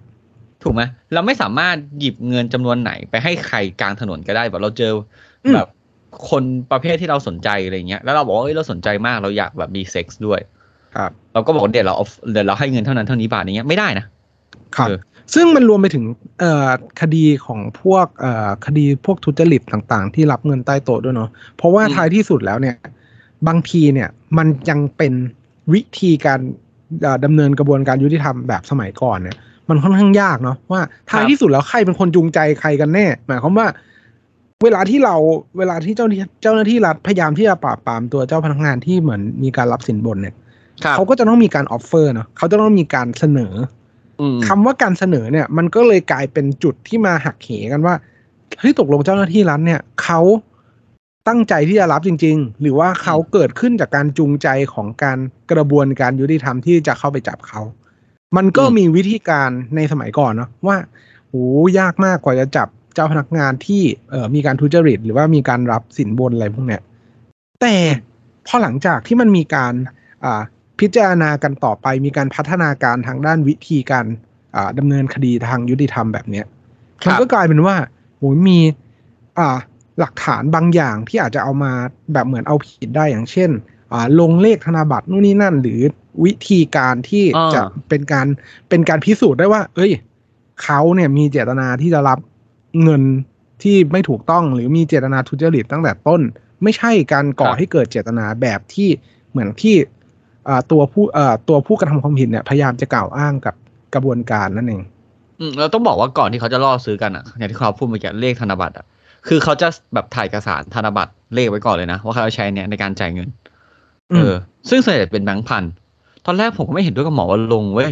ถูกไหมเราไม่สามารถหยิบเงินจำนวนไหนไปให้ใครกลางถนนก็ได้แบบเราเจออมแบบคนประเภทที่เราสนใจอะไรเงี้ยแล้วเราบอกว่าเอ้ยเราสนใจมากเราอยากแบบมีเซ็กซ์ด้วย ครับ เราก็บอกว่าเดี๋ยวเราเอาเดี๋ยวเราให้เงินเท่านั้นเท่านี้บาทอย่างเงี้ยไม่ได้นะครับเออ ซึ่งมันรวมไปถึงเอ่อคดีของพวกเอ่อคดีพวกทุจริตต่างๆ ที่รับเงินใต้โต๊ะด้วยเนาะเพราะว่าอืมท้ายที่สุดแล้วเนี่ย บางทีเนี่ยมันยังเป็นวิธีการเอ่อดำเนินกระบวนการยุติธรรมแบบสมัยก่อนเนี่ยมันค่อนข้างยากเนาะว่าท้ายที่สุดแล้วใครเป็นคนจูงใจใครกันแน่หมายความว่า เวลาที่เราเวลาที่เจ้าหน้าที่เจ้าหน้าที่รัฐพยายามที่จะปราบปรามตัวเจ้าพนักงานที่เหมือนมีการรับสินบนเนี่ยครับเขาก็จะต้องมีการออฟเฟอร์เนาะเขาจะต้องมีการเสนออืม คำว่าการเสนอเนี่ย มันก็เลยกลายเป็นจุดที่มาหักเหกันว่าเฮ้ยตกลงเจ้าหน้าที่รัฐเนี่ยเขาตั้งใจที่จะรับจริง ๆ หรือว่าเขาเกิดขึ้นจากการจูงใจของการกระบวนการยุติธรรมที่จะเข้าไปจับเขา มันก็มีวิธีการในสมัยก่อนเนาะว่าโหยากมากกว่าจะจับเจ้าพนักงานที่เออมีการทุจริต หรือว่ามีการรับสินบนอะไรพวกเนี้ยแต่พอหลังจากที่มันมีการอ่า พิจารณากันต่อไปมีการพัฒนาการทางด้านวิธีการอ่าดำเนินคดีทางยุติธรรมแบบเนี้ยครับมันก็กลายเป็นว่าโหมีอ่าหลักฐานบางอย่างที่อาจจะเอามาแบบเหมือนเอาผิดได้อย่างเช่นอ่าลงเลขธนบัตรนู่นนี่นั่น หรือวิธีการที่อ่าจะเป็นการเป็นการพิสูจน์ได้ว่า เอ้ย เขาเนี่ยมีเจตนาที่จะรับเงินที่ไม่ถูกต้องหรือมีเจตนาทุจริตตั้งแต่ต้น ไม่ใช่การก่อให้เกิดเจตนาแบบที่เหมือนที่อ่า ตัวผู้อ่าตัวผู้กระทำความผิดเนี่ยพยายามจะกล่าวอ้างกับกระบวนการนั่นเองอืมเราต้องบอกว่าก่อนที่เขาจะล่อซื้อกันอะอย่างที่เขาพูดเมื่อกี้เลขธนบัตรอะคือเขาจะแบบถ่ายเอกสารธนบัตรเลขไว้ก่อนเลยนะว่าเขาจะใช้เนี่ยในการจ่ายเงินอืมเออ ซึ่งส่วนใหญ่เป็นแบงค์พันตอนแรกผมก็ไม่เห็นด้วยกับหมอว่าลงค์เว้ย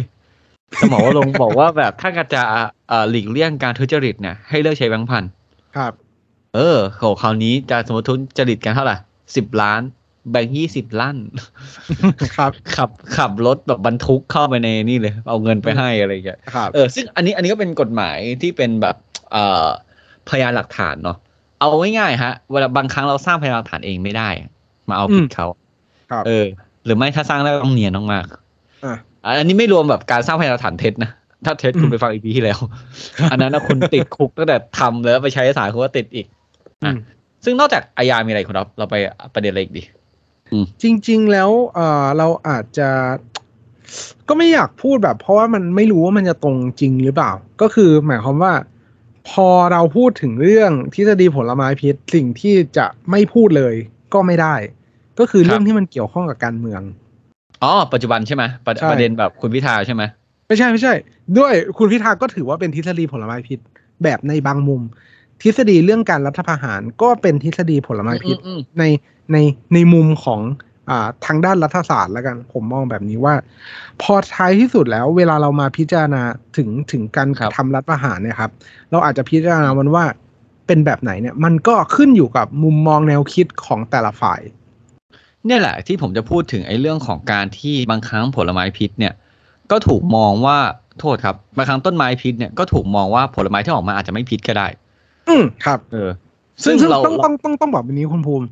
แต่หมอว่าลงค์บอกว่าแบบถ้าจะเอ่อหลีกเลี่ยงการทุจริตเนี่ยให้เลิกใช้แบงค์พันครับ เออโหคราวนี้จะสมมติทุจริตกันเท่าไหร่สิบล้าน แบงค์ยี่สิบล้านครับ ขับขับรถแบบบรรทุกเข้าไปในนี่เลย เอาเงินไปให้อะไรอย่างเงี้ยครับเออซึ่งอันนี้อันนี้ก็เป็นกฎหมายที่เป็นแบบเอ่อพยานหลักฐานเนาะเอาง่ายๆฮะเวลาบางครั้งเราสร้างพยานหลักฐานเองไม่ได้ มาเอาผิดอืมเขาครับเออ หรือไม่ถ้าสร้างได้ก็ต้องเนียนมากอะๆอันนี้ไม่รวมแบบการสร้างพยานหลักฐานเท็จนะถ้าเท็จคุณไปฟังอีพีที่แล้ว อันนั้นนะคุณติดคุกตั้งแต่ทำแล้วไปใช้สารคุณก็ติดอีกอืมซึ่งนอกจากอาญามีอะไรคุณรับเราไปประเด็นอะไรอีกดีอืม จริง ๆ แล้วเออเราอาจจะก็ไม่อยากพูดแบบ เพราะว่ามันไม่รู้ว่ามันจะตรงจริงหรือเปล่า ก็คือหมายความว่า พอเราพูดถึงเรื่องทฤษฎีผลไม้พิษสิ่งที่จะไม่พูดเลยก็ไม่ได้ ก็คือเรื่องที่มันเกี่ยวข้องกับการเมืองอ๋อปัจจุบันใช่ไหมประใช่ประเด็นแบบคุณพิธาใช่ไหมไม่ใช่ไม่ใช่ ด้วยคุณพิธาก็ถือว่าเป็นทฤษฎีผลไม้พิษแบบในบางมุม ทฤษฎีเรื่องการรัฐประหารก็เป็นทฤษฎีผลไม้พิษอืมในในในมุมของอ่าทางด้านรัฐศาสตร์แล้วกัน ผมมองแบบนี้ว่า พอท้ายที่สุดแล้ว เวลาเรามาพิจารณาถึงถึงการครับทำรัฐประหารเนี่ยครับ เราอาจจะพิจารณามันว่าเป็นแบบไหนเนี่ย มันก็ขึ้นอยู่กับมุมมองแนวคิดของแต่ละฝ่าย เนี่ยแหละที่ผมจะพูดถึงไอ้เรื่องของการที่บางครั้งผลไม้พิษเนี่ย ก็ถูกมองว่าโทษครับบางครั้งต้นไม้พิษเนี่ยก็ถูกมองว่าผลไม้ที่ออกมาอาจจะไม่พิษก็ได้ อืมครับ เออซึ่งซึ่งเราต้องต้องต้องต้องบอกแบบนี้คุณภูมิ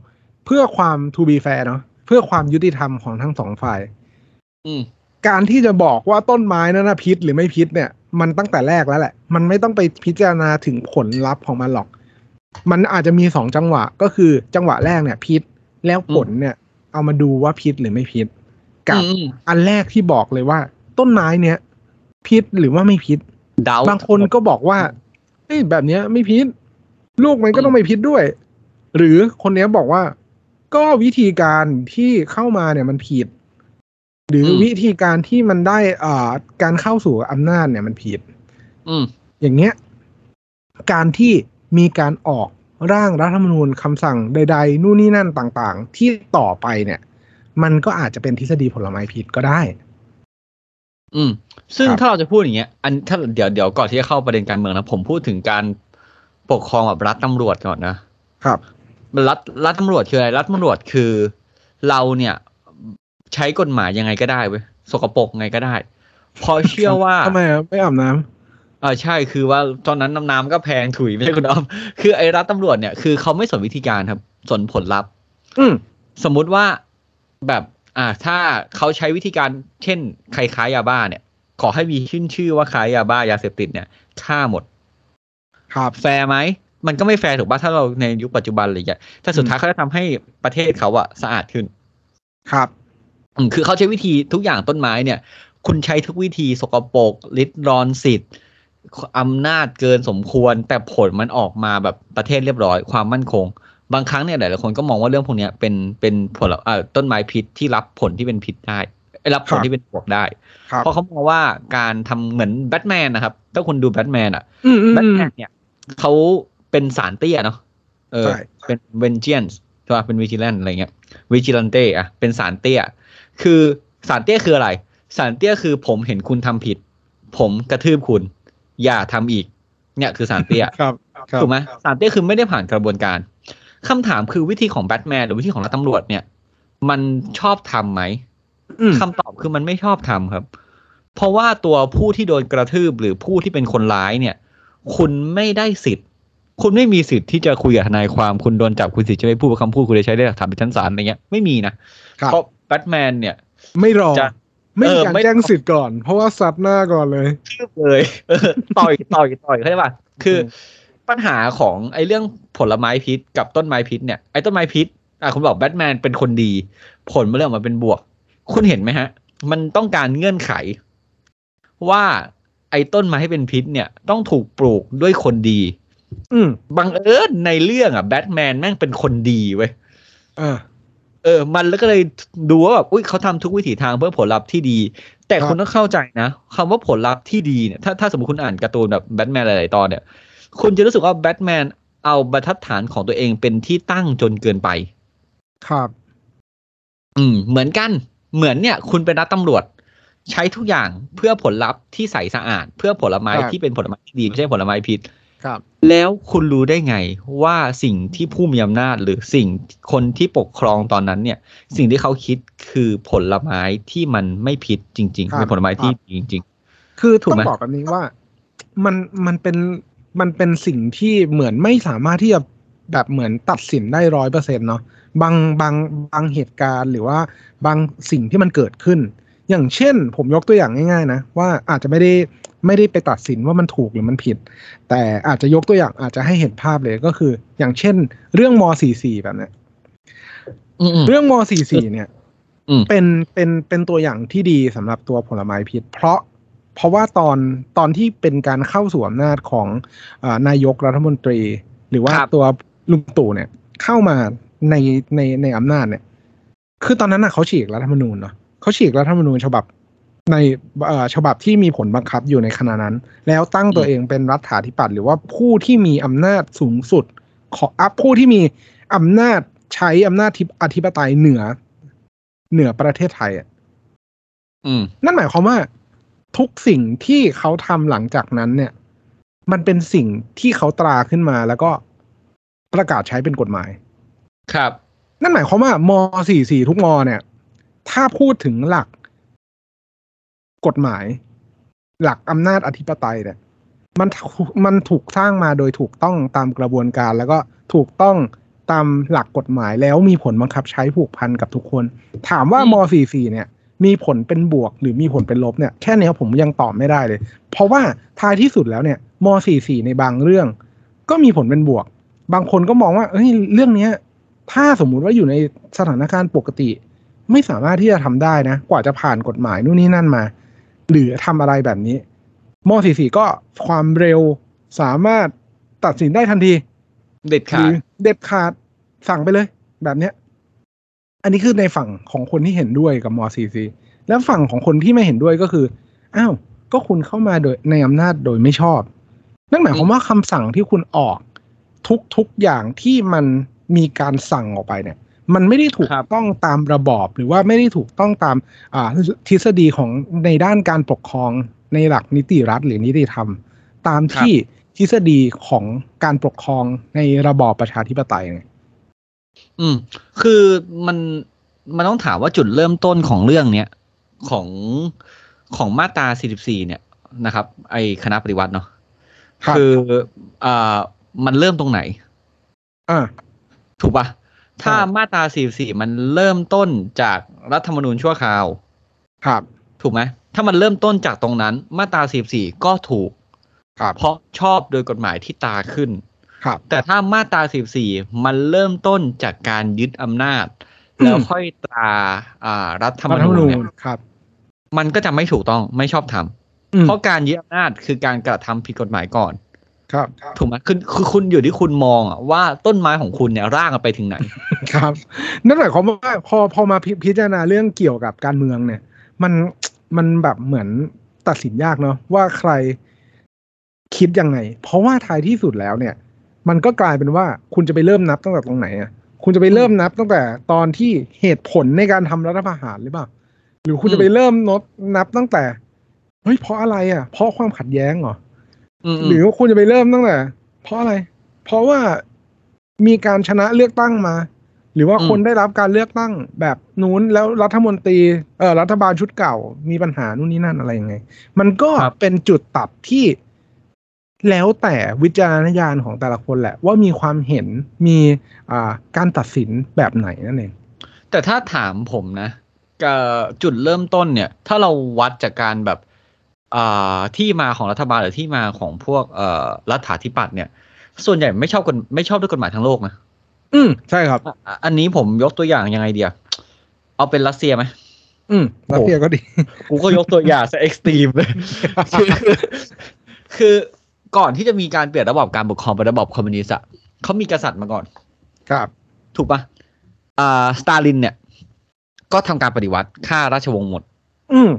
เพื่อความ to be fair เนาะเพื่อความยุติธรรมของทั้งสองฝ่ายอืมการที่จะบอกว่าต้นไม้นั้นนะพิษหรือไม่พิษเนี่ย มันตั้งแต่แรกแล้วแหละ มันไม่ต้องไปพิจารณาถึงผลลัพธ์ของมันหรอก มันอาจจะมีสองจังหวะก็คือจังหวะแรกเนี่ย พิษแล้วผลเนี่ย เอามาดูว่าพิษหรือไม่พิษ กับอืมอันแรกที่บอกเลยว่า ต้นไม้เนี่ย พิษหรือว่าไม่พิษเดาบางคนก็บอกว่าเอ้ยแบบเนี้ยไม่พิษ ลูกมันก็ต้องไม่พิษด้วย หรือคนเนี้ยบอกว่า ก็วิธีการที่เข้ามาเนี่ยมันผิด หรืออมวิธีการที่มันได้อ่าการเข้าสู่อำนาจเนี่ยมันผิดอืมอย่างเงี้ย การที่มีการออกร่างรัฐธรรมนูญคำสั่งใด ๆ นู่นนี่นั่นต่าง ๆ ที่ต่อไปเนี่ย มันก็อาจจะเป็นทฤษฎีผลไม้พิษก็ได้ อืม ซึ่งครับถ้าเราจะพูดอย่างเงี้ย อันถ้าเดี๋ยวเดี๋ยวก่อนที่จะเข้าประเด็นการเมืองนะ ผมพูดถึงการ ปกครองแบบรัฐตำรวจก่อนนะครับรัฐรัฐตำรวจคืออะไรรัฐตำรวจคือ เราเนี่ยใช้กฎหมายยังไงก็ได้เว้ยสกปรกไงก็ได้เพอเชื่อว่าทำไมอะไม่อาบน้ำเออใช่คือว่าตอนนั้นน้ำน้ำก็แพงถุยไม่ใช่คุณอ้อมคือไอ้รัฐตำรวจเนี่ยคือเขาไม่สนวิธีการครับสนผลลัพธ์ อืมสมมุติว่าแบบอ่าถ้าเขาใช้วิธีการเช่นใครค้ายาบ้าเนี่ย ขอให้มีชื่นชื่อว่าค้ายาบ้ายาเสพติดเนี่ยฆ่าหมด ครับแฟร์ไหมมันก็ไม่แฟร์ถูกป่ะถ้าเราในยุคปัจจุบันอะไรอย่างเงี้ยแต่สุดท้ายเขาจะทำให้ประเทศเขาอะสะอาดขึ้น ครับอืมคือเขาใช้วิธีทุกอย่างต้นไม้เนี่ย คุณใช้ทุกวิธีสกปรกลิดรอนสิทธิ์อำนาจเกินสมควร แต่ผลมันออกมาแบบประเทศเรียบร้อยความมั่นคง บางครั้งเนี่ยหลายๆคนก็มองว่าเรื่องพวกเนี้ยเป็นเป็นผลเอ่อต้นไม้พิษที่รับผลที่เป็นพิษได้เอ้ยรับผลครับที่เป็นบวกได้ครับเพราะเขามองว่าการทำเหมือนแบทแมนนะครับ ถ้าคุณดูแบทแมนอะอืมอืมแบทอืมแมนเนี่ย เขาเป็นสารเตี้ยเนาะเออใช่เป็นเวนเจียนใช่ป่ะเป็นวิจิ l ลนอะไรเงี้ยวิจิ l ลันเต้อะเป็นสารเตี้ย คือสารเตี้ยคืออะไร สารเตี้ยคือผมเห็นคุณทำผิด ผมกระทืบคุณ อย่าทำอีก เนี่ยคือสารเตี้ยครับครับถูกไหมสารเตี้ยคือไม่ได้ผ่านกระบวนการคำถามคือวิธีของแบทแมนหรือวิธีของรัฐตำรวจเนี่ย มันชอบทำไหมอืมคำตอบคือมันไม่ชอบทำครับ เพราะว่าตัวผู้ที่โดนกระทืบหรือผู้ที่เป็นคนร้ายเนี่ย คุณไม่ได้สิทธิ์ คุณไม่มีสิทธิ์ที่จะคุยกับทนายความคุณโดนจับคุณสิทธิ์จะไม่พูดคำพูดคุณจะใช้ได้หลักฐานเป็นชั้นศาลอะไรเงี้ยไม่มีนะครับเพราะแบทแมนเนี่ย ไม่รอจะไม่มีเออการไม่แจ้งสิทธิ์ก่อน เพราะว่าซัดหน้าก่อนเลยทืบเลยเออต่อยต่อยต่อยเข้าใจป่ะคืออมปัญหาของไอ้เรื่องผลไม้พิษกับต้นไม้พิษเนี่ยไอ้ต้นไม้พิษอะคุณบอกแบทแมนเป็นคนดี ผลมันเรื่องออกมาเป็นบวก คุณเห็นไหมฮะ มันต้องการเงื่อนไข ว่า ไอ้ต้นไม้ให้เป็นพิษเนี่ยต้องถูกปลูกด้วยคนดี อืมบังเอิญในเรื่องอะแบทแมนแม่งเป็นคนดีเว้ยอ่าเออ มันแล้วก็เลยดูว่าแบบอุ้ยเขาทำทุกวิถีทางเพื่อผลลัพธ์ที่ดี แต่ครับคุณต้องเข้าใจนะคำว่าผลลัพธ์ที่ดีเนี่ยถ้าถ้าสมมติคุณอ่านการ์ตูนแบบแบทแมนหลายๆตอนเนี่ย คุณจะรู้สึกว่าแบทแมนเอาบรรทัดฐานของตัวเองเป็นที่ตั้งจนเกินไป ครับ อืม เหมือนกัน เหมือนเนี่ย คุณเป็นนักตำรวจ ใช้ทุกอย่างเพื่อผลลัพธ์ที่ใสสะอาด เพื่อผลไม้ครับที่เป็นผลไม้ที่ดีไม่ใช่ผลไม้พิษครับ แล้วคุณรู้ได้ไงว่าสิ่งที่ผู้มีอำนาจหรือสิ่งคนที่ปกครองตอนนั้นเนี่ย สิ่งที่เขาคิดคือผลไม้ที่มันไม่พิษจริงครับๆเป็นผลไม้ที่ครับดีจริงคือถูกต้อไหมงบอกแบบนี้ว่ามันมันเป็นมันเป็นสิ่งที่เหมือนไม่สามารถที่จะแบบเหมือนตัดสินได้ร้อยเปอร์เซ็นเนาะบางบางบางเหตุการณ์หรือว่าบางสิ่งที่มันเกิดขึ้น อย่างเช่น ผมยกตัวอย่างง่ายๆนะว่าอาจจะไม่ได้ไม่ได้ไปตัดสินว่ามันถูกหรือมันผิด แต่อาจจะยกตัวอย่างอาจจะให้เห็นภาพเลยก็คือ อย่างเช่น เรื่องม .44 แบบเนี้ยอืมอืมเรื่องม .44 เนี่ยอืมเป็นเป็นเป็นตัวอย่างที่ดีสำหรับตัวผลไม้พิษ เพราะเพราะว่าตอนตอนที่เป็นการเข้าสู่อำนาจของอานายกรัฐมนตรี หรือว่าครับตัวลุงตู่เนี่ย เข้ามาในในในอำนาจเนี่ย คือตอนนั้นน่ะเขาฉีกรัฐธรรมนูญเนาะ เขาฉีกรัฐธรรมนูญฉบับในเอ่อฉบับที่มีผลบังคับอยู่ในขณะนั้น แล้วตั้งตัวเองเป็นรัฐาธิปัตย์หรือว่าผู้ที่มีอำนาจสูงสุด ของอะผู้ที่มีอำนาจใช้อำนาจทิอธิปไตยเหนือ เหนือประเทศไทยอะอืมนั่นหมายความว่า ทุกสิ่งที่เขาทำหลังจากนั้น เนี่ย มันเป็นสิ่งที่เขาตราขึ้นมาแล้วก็ประกาศใช้เป็นกฎหมาย ครับ นั่นหมายความว่าม 44 ทุกมเนี่ย ถ้าพูดถึงหลักกฎหมาย หลักอำนาจอธิปไตยเนี่ย มันมันถูกสร้างมาโดยถูกต้องตามกระบวนการ แล้วก็ถูกต้องตามหลักกฎหมายแล้วมีผลบังคับใช้ผูกพันกับทุกคน ถามว่าม 44 เนี่ย มีผลเป็นบวกหรือมีผลเป็นลบเนี่ยแค่เนี้ยผมยังตอบไม่ได้เลย เพราะว่าท้ายที่สุดแล้วเนี่ยม 44 ในบางเรื่อง ก็มีผลเป็นบวก บางคนก็มองว่าเฮ้ยเรื่องเนี้ย ถ้าสมมุติว่าอยู่ในสถานการณ์ปกติ ไม่สามารถที่จะทำได้นะ กว่าจะผ่านกฎหมายนู่นนี่นั่นมา หรือทำอะไรแบบนี้ม .44 ก็ความเร็วสามารถตัดสินได้ทันที เด็ดหขารืดเด็ดขาดสั่งไปเลย แบบเนี้ย อันนี้คือในฝั่งของคนที่เห็นด้วยกับม .44 แล้วฝั่งของคนที่ไม่เห็นด้วยก็คืออ้าวก็คุณเข้ามาโดยในอำนาจโดยไม่ชอบ นั่นหมายความว่าคำสั่งที่คุณออกทุกทุกอย่างที่มันมีการสั่งออกไปเนี่ย มันไม่ได้ถูกครับต้องตามระบอบ หรือว่าไม่ได้ถูกต้องตามอ่าทฤษฎีของในด้านการปกครองในหลักนิติรัฐหรือนิติธรรม ตามที่ทฤษฎีของการปกครองในระบอบประชาธิปไตยเนี่ยอืม คือมันมันต้องถามว่าจุดเริ่มต้นของเรื่องเนี้ยของของมาตรา 44 เนี่ยนะครับ ไอคณะปฏิวัติเนาะครับคืออ่ามันเริ่มตรงไหนอ่าถูกปะ ถ้าใช่มาตรา44มันเริ่มต้นจากรัฐธรรมนูญชั่วคราว ครับ ถูกไหมถ้ามันเริ่มต้นจากตรงนั้น มาตรา44ก็ถูก ครับ เพราะชอบโดยกฎหมายที่ตราขึ้น ครับ แต่ถ้ามาตรา44มันเริ่มต้นจากการยึดอำนาจ แล้วค่อยตราอ่ารัฐธรรมรัฐธรรมนูนูญญเนี่ยครับ มันก็จะไม่ถูกต้องไม่ชอบทำอืมเพราะการยึดอำนาจคือการกระทำผิดกฎหมายก่อน ครับถูกไหมคือคือคุณอยู่ที่คุณมองอะว่าต้นไม้ของคุณเนี่ยร่างมันไปถึงไหน ครับ นั่นหมายความว่าพอพอมาพิพิจารณาเรื่องเกี่ยวกับการเมืองเนี่ย มันมันแบบเหมือนตัดสินยากเนาะว่าใครคิดยังไง เพราะว่าท้ายที่สุดแล้วเนี่ย มันก็กลายเป็นว่าคุณจะไปเริ่มนับตั้งแต่ตรงไหนอะคุณจะไปเริ่มนับตั้งแต่ตอนที่เหตุผลในการทำรัฐประหารหรือเปล่า หรือคุณจะไปเริ่มนดนับตั้งแต่เฮ้ยเพราะอะไรอะ เพราะความขัดแย้งเหรออืม หรือว่าคุณจะไปเริ่มตั้งแต่เพราะอะไร เพราะว่ามีการชนะเลือกตั้งมา หรือว่าคนได้รับการเลือกตั้งแบบนู้นแล้วรัฐมนตรีเอ่อรัฐบาลชุดเก่า มีปัญหานู่นนี่นั่นอะไรยังไง มันก็เป็นจุดตัดที่แล้วแต่วิจารณญาณของแต่ละคนแหละ ว่ามีความเห็นมีอ่าการตัดสินแบบไหนนั่นเองแต่ถ้าถามผมนะเอ่อจุดเริ่มต้นเนี่ย ถ้าเราวัดจากการแบบอ่า ที่มาของรัฐบาลหรือที่มาของพวกเอ่อรัฐาธิปัตย์เนี่ย ส่วนใหญ่ไม่ชอบกฎไม่ชอบด้วยกฎหมายทั้งโลกนะอืมใช่ครับอะอันนี้ผมยกตัวอย่างยังไงเดียเอาเป็นรัสเซียไหมอืมรัสเซียก็ดีกูก็ยกตัวอย่างซะ extreme เลยคือคือก่อนที่จะมีการเปลี่ยนระบอบการปกครองเป็นระบอบคอมมิวนิสต์อะเขามีกษัตริย์มาก่อน ครับ ถูกปะอ่าสตาลินเนี่ย ก็ทำการปฏิวัติฆ่าราชวงศ์หมด อืม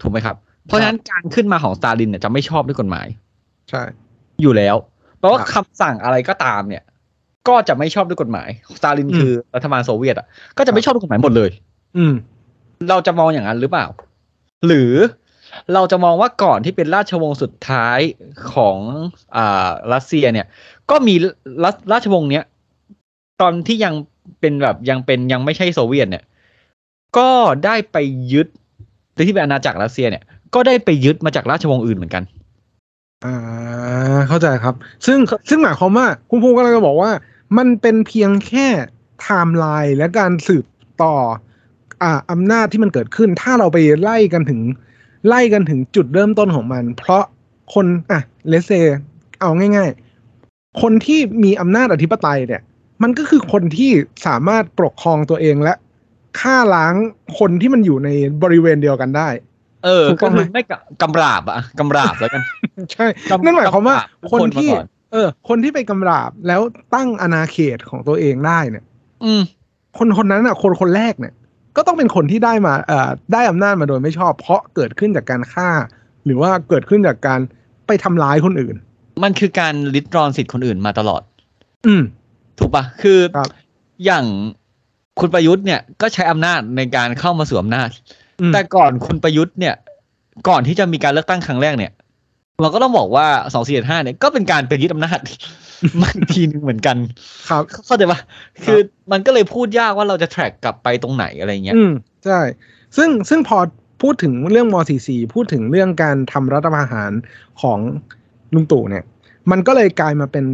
ถูกไหมครับ เพราะฉะนั้นการขึ้นมาของสตาลินเนี่ยจะไม่ชอบด้วยกฎหมาย ใช่ อยู่แล้วเพราะว่าครับคำสั่งอะไรก็ตามเนี่ย ก็จะไม่ชอบด้วยกฎหมายสตาลินอืมคือรัฐบาลโซเวียตอะก็จะไม่ชอบด้วยกฎหมายหมดเลย อืม เราจะมองอย่างนั้นหรือเปล่า หรือเราจะมองว่าก่อนที่เป็นราชวงศ์สุดท้ายของอ่ารัสเซียเนี่ย ก็มีรัฐราชวงศ์เนี้ยตอนที่ยังเป็นแบบยังเป็นยังไม่ใช่โซเวียตเนี่ย ก็ได้ไปยึดที่เป็นอาณาจักรรัสเซียเนี่ย ก็ได้ไปยึดมาจากราชวงศ์อื่นเหมือนกัน อ่า เข้าใจครับ ซึ่งซึ่งหมายความว่าคุณภูมิกำลังจะบอกว่า มันเป็นเพียงแค่ไทม์ไลน์และการสืบต่อ อ่าอำนาจที่มันเกิดขึ้น ถ้าเราไปไล่กันถึง ไล่กันถึงจุดเริ่มต้นของมัน เพราะคนอะเลเซเอาง่าย ๆ คนที่มีอำนาจอธิปไตยเนี่ย มันก็คือคนที่สามารถปกครองตัวเองและฆ่าล้างคนที่มันอยู่ในบริเวณเดียวกันได้ เออถูกต้ก็องไหมคือไม่กะกำราบอะกำราบแล้วกัน ใช่กำนั่นหมายความว่าำคนที่มาก่อนเออ คนที่ไปกำราบแล้วตั้งอาณาเขตของตัวเองได้เนี่ย อืม คนคนนั้นอะคนคนแรกเนี่ย ก็ต้องเป็นคนที่ได้มา เอ่อ ได้อำนาจมาโดยไม่ชอบ เพราะเกิดขึ้นจากการฆ่า หรือว่าเกิดขึ้นจากการไปทำร้ายคนอื่น มันคือการลิดรอนสิทธิ์คนอื่นมาตลอด อืม ถูกปะคือครับอย่างคุณประยุทธ์เนี่ยก็ใช้อำนาจในการเข้ามาสู่อำนาจอืม แต่ก่อนคุณประยุทธ์เนี่ย ก่อนที่จะมีการเลือกตั้งครั้งแรกเนี่ย เราก็ต้องบอกว่าสองสี่ห้าเนี่ยก็เป็นการไปยึดอำนาจมาอีกทีหนึงเหมือนกัน ครับเข้าใจปะคือมันก็เลยพูดยากว่าเราจะ track กลับไปตรงไหนอะไรเงี้ย อืมใช่ ซึ่งซึ่งพอพูดถึงเรื่องม .44 พูดถึงเรื่องการทำรัฐประหารของลุงตู่เนี่ย มันก็เลยกลายมาเป็น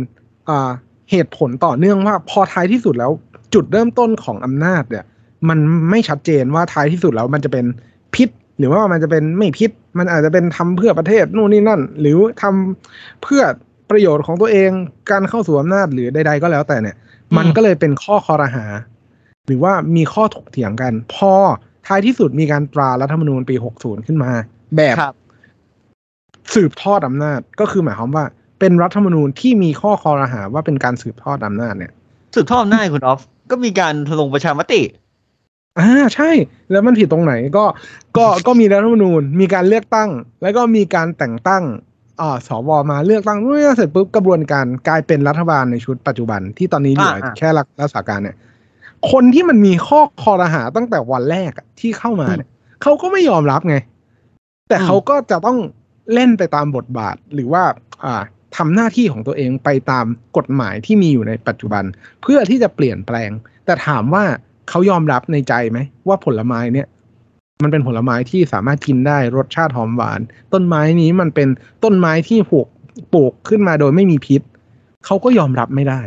อ่าเหตุผลต่อเนื่องว่าพอท้ายที่สุดแล้ว จุดเริ่มต้นของอำนาจเนี่ย มันไม่ชัดเจนว่าท้ายที่สุดแล้วมันจะเป็นพิษ หรือว่ามันจะเป็นไม่พิษ มันอาจจะเป็นทำเพื่อประเทศนู่นนี่นั่น หรือทำเพื่อประโยชน์ของตัวเองการเข้าสู่อำนาจหรือใด ๆ ก็แล้วแต่เนี่ย มันก็เลยเป็นข้อคอรหา หรือว่ามีข้อถกเถียงกัน พอท้ายที่สุดมีการตรารัฐธรรมนูญปี 60 ขึ้นมา แบบครับสืบทอดอำนาจก็คือหมายความว่า เป็นรัฐธรรมนูญที่มีข้อคอรหาว่าเป็นการสืบทอดอำนาจเนี่ย สืบทอดอำนาจคุณออฟก็มีการลงประชามติ อ่าใช่ แล้วมันผิดตรงไหนก็ก็ก็มีรัฐธรรมนูญ มีการเลือกตั้ง แล้วก็มีการแต่งตั้งอ่าสวมาเลือกตั้งเมื่อเสร็จปุ๊บกระบวนการกลายเป็นรัฐบาลในชุดปัจจุบันที่ตอนนี้เหลืออ่าแค่รักรักษาการเนี่ย คนที่มันมีข้อคอรหาตั้งแต่วันแรกอะที่เข้ามาเนี่ยเขาก็ไม่ยอมรับไง แต่เขาก็จะต้องเล่นไปตามบทบาทหรือว่า อ่าทำหน้าที่ของตัวเองไปตามกฎหมายที่มีอยู่ในปัจจุบัน เพื่อที่จะเปลี่ยนแปลง แต่ถามว่า เขายอมรับในใจไหม ว่าผลไม้เนี่ย มันเป็นผลไม้ที่สามารถกินได้รสชาติหอมหวาน ต้นไม้นี้มันเป็นต้นไม้ที่ปลูกปลูกขึ้นมาโดยไม่มีพิษเขาก็ยอมรับไม่ได้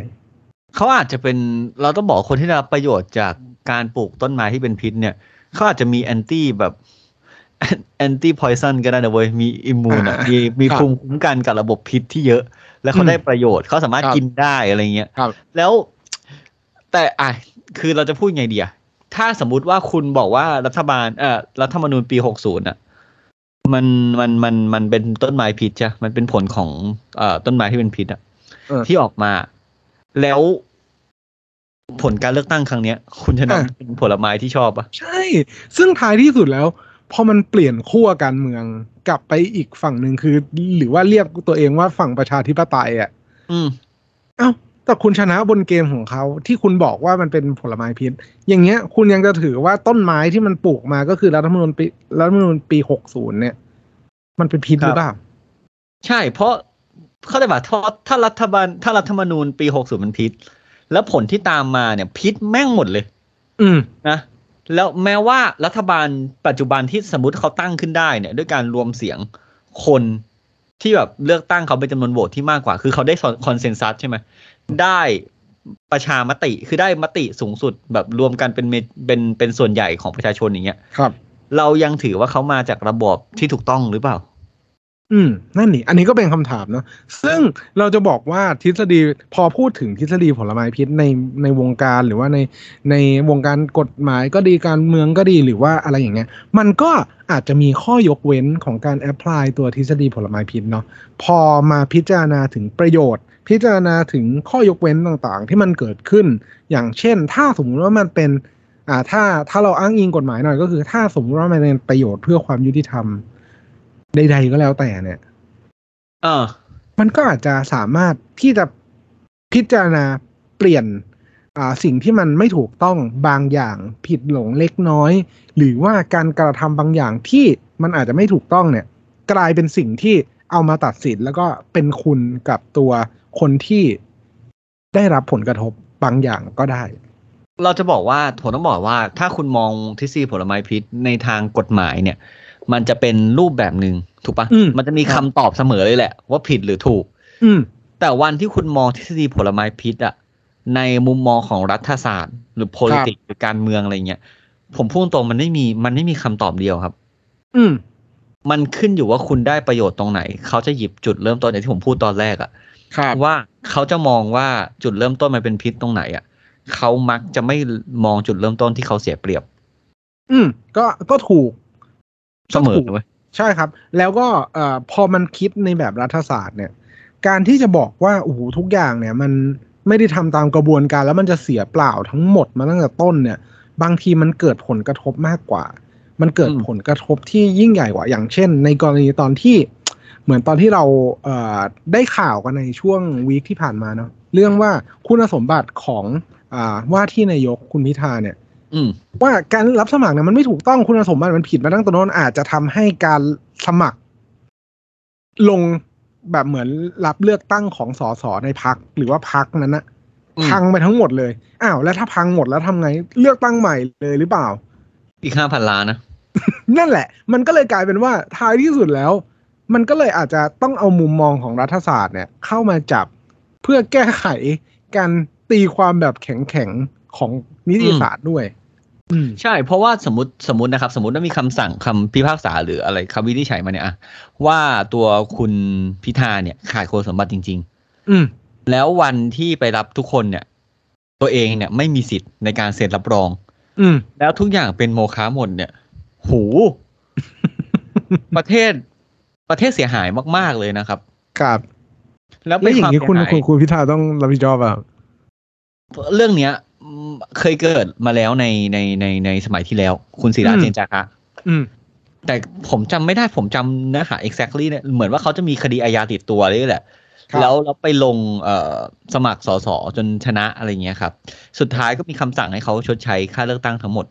เขาอาจจะเป็นเราต้องบอกคนที่ได้รับประโยชน์จากการปลูกต้นไม้ที่เป็นพิษเนี่ยเขาอาจจะมีแอนตี้แบบแอนตี้พอยซันก็ได้นะเว้ยมีอิมมูนอะอ่ามีมีครับภูมิคุ้มกันกับระบบพิษที่เยอะ แล้วเขาอืมได้ประโยชน์เขาสามารถครับกินได้อะไรเงี้ยครับแล้ว แต่อะ คือเราจะพูดไงดีอะถ้าสมมุติว่าคุณบอกว่ารัฐบาลเอ่อรัฐธรรมนูญปีหกศูนย์อะมันมันมันมันเป็นต้นไม้พิษจ้ะมันเป็นผลของเอ่อต้นไม้ที่เป็นพิษอะเออที่ออกมา แล้วผลการเลือกตั้งครั้งเนี้ย คุณจะนับอะเป็นผลไม้ที่ชอบปะใช่ ซึ่งท้ายที่สุดแล้วพอมันเปลี่ยนขั้วการเมือง กลับไปอีกฝั่งหนึ่งคือ หรือว่าเรียกตัวเองว่าฝั่งประชาธิปไตยอะ อืม เอ้า แต่คุณชนะบนเกมของเขาที่คุณบอกว่ามันเป็นผลไม้พิษ อย่างเงี้ย คุณยังจะถือว่าต้นไม้ที่มันปลูกมาก็คือรัฐธรรมนูญปีรัฐธรรมนูญปีหกศูนย์เนี่ย มันเป็นพิษหรือเปล่าใช่ เพราะเขาได้บอกถ้าถ้ารัฐบาลถ้ารัฐธรรมนูญปีหกศูนย์มันพิษ แล้วผลที่ตามมาเนี่ย พิษแม่งหมดเลย อืมนะแล้วแม้ว่ารัฐบาลปัจจุบันที่สมมติเขาตั้งขึ้นได้เนี่ย ด้วยการรวมเสียงคนที่แบบเลือกตั้งเขาเป็นจำนวนโหวตที่มากกว่า คือเขาได้คอนเซนแซสใช่ไหม ได้ประชามติคือได้มติสูงสุดแบบรวมกันเป็นเมเป็นเป็นส่วนใหญ่ของประชาชนอย่างเงี้ยครับ เรายังถือว่าเขามาจากระบอบที่ถูกต้องหรือเปล่า อืม นั่นนี่ อันนี้ก็เป็นคำถามเนาะซึ่งเราจะบอกว่าทฤษฎีพอพูดถึงทฤษฎีผลไม้พิษในในวงการหรือว่าในในวงการกฎหมายก็ดีการเมืองก็ดีหรือว่าอะไรอย่างเงี้ย มันก็อาจจะมีข้อยกเว้นของการแอพพลายตัวทฤษฎีผลไม้พิษเนาะพอมาพิจารณาถึงประโยชน์ พิจารณาถึงข้อยกเว้นต่างๆ ที่มันเกิดขึ้น อย่างเช่น ถ้าสมมติว่ามันเป็น อ่าถ้าถ้าเราอ้างอิงกฎหมายหน่อยก็คือ ถ้าสมมติว่ามันเป็นประโยชน์เพื่อความยุติธรรม ใดๆก็แล้วแต่เนี่ย เออ มันก็อาจจะสามารถที่จะพิจารณาเปลี่ยนอ่าสิ่งที่มันไม่ถูกต้องบางอย่างผิดหลงเล็กน้อย หรือว่าการกระทำบางอย่างที่มันอาจจะไม่ถูกต้องเนี่ย กลายเป็นสิ่งที่เอามาตัดสินแล้วก็เป็นคุณกับตัวคนที่ได้รับผลกระทบบางอย่างก็ได้ เราจะบอกว่าผมต้องบอกว่า ถ้าคุณมองทฤษฎีผลไม้พิษในทางกฎหมายเนี่ย มันจะเป็นรูปแบบหนึ่งถูกปะอืมมันจะมีคำตอบเสมอเลยแหละ ว่าผิดหรือถูก อืมแต่วันที่คุณมองทฤษฎีผลไม้พิษอะในมุมมองของรัฐศาสตร์ หรือ politics หรือการเมืองอะไรเงี้ยผมพูดตรงมันไม่มีมันไม่มีคำตอบเดียวครับ อืม มันขึ้นอยู่ว่าคุณได้ประโยชน์ตรงไหน เขาจะหยิบจุดเริ่มต้นอย่างที่ผมพูดตอนแรกอะครับว่าเขาจะมองว่าจุดเริ่มต้นมันเป็นพิษตรงไหนอะเขามักจะไม่มองจุดเริ่มต้นที่เขาเสียเปรียบ อืม ก็ก็ถูก เสมอเว้ยใช่ครับ แล้วก็เอ่อพอมันคิดในแบบรัฐศาสตร์เนี่ย การที่จะบอกว่าโอ้โหทุกอย่างเนี่ย มันไม่ได้ทำตามกระบวนการแล้วมันจะเสียเปล่าทั้งหมดมาตั้งแต่ต้นเนี่ย บางทีมันเกิดผลกระทบมากกว่า มันเกิดผลกระทบที่ยิ่งใหญ่กว่าอย่างเช่น ในกรณีตอนที่เหมือนตอนที่เราเอ่อได้ข่าวกันในช่วงวีคที่ผ่านมาเนาะเรื่องว่าคุณสมบัติของอ่าว่าที่นายกคุณพิธาเนี่ยอืม ว่าการรับสมัครเนี่ยมันไม่ถูกต้องคุณสมบัติมันผิดมาตั้งแต่ต้นอาจจะทำให้การสมัคร ลงแบบเหมือนรับเลือกตั้งของสสในพักหรือว่าพักนั้นนะอืมพังไปทั้งหมดเลยอ้าวแล้วถ้าพังหมดแล้วทำไงเลือกตั้งใหม่เลยหรือเปล่า อีกห้าพันล้านนะนั่นแหละ มันก็เลยกลายเป็นว่าท้ายที่สุดแล้ว มันก็เลยอาจจะต้องเอามุมมองของรัฐศาสตร์เนี่ย เข้ามาจับเพื่อแก้ไขการตีความแบบแข็งๆของนิติศาสตร์ด้วย อืมใช่ เพราะว่าสมมติสมมตินะครับ สมมติว่ามีคำสั่งคำพิพากษาหรืออะไรคำวินิจฉัยมาเนี่ยอะว่าตัวคุณพิธาเนี่ยขาดคุณสมบัติจริงอืมๆแล้ววันที่ไปรับทุกคนเนี่ย ตัวเองเนี่ยไม่มีสิทธิ์ในการเซ็นรับรอง อืม แล้วทุกอย่างเป็นโมฆะหมดเนี่ย หู ประเทศประเทศเสียหายมาก ๆเลยนะครับครับแล้วแล้เป็วนอย่างความนี้เสียคุณหายคุณคุณพิธาต้องรับผิดชอบอะเรื่องเนี้ยอืม เคยเกิดมาแล้วในในในในสมัยที่แล้ว คุณศิระอืมเจนจาคะอืมแต่ผมจำไม่ได้ผมจำเนื้อหา exactly เนี่ยเหมือนว่าเขาจะมีคดีอาญาติดตัวเลยแหละครับแล้วแล้วไปลงเอ่อสมัครสสจนชนะอะไรเงี้ยครับ สุดท้ายก็มีคำสั่งให้เขาชดใช้ค่าเลือกตั้งทั้งหมด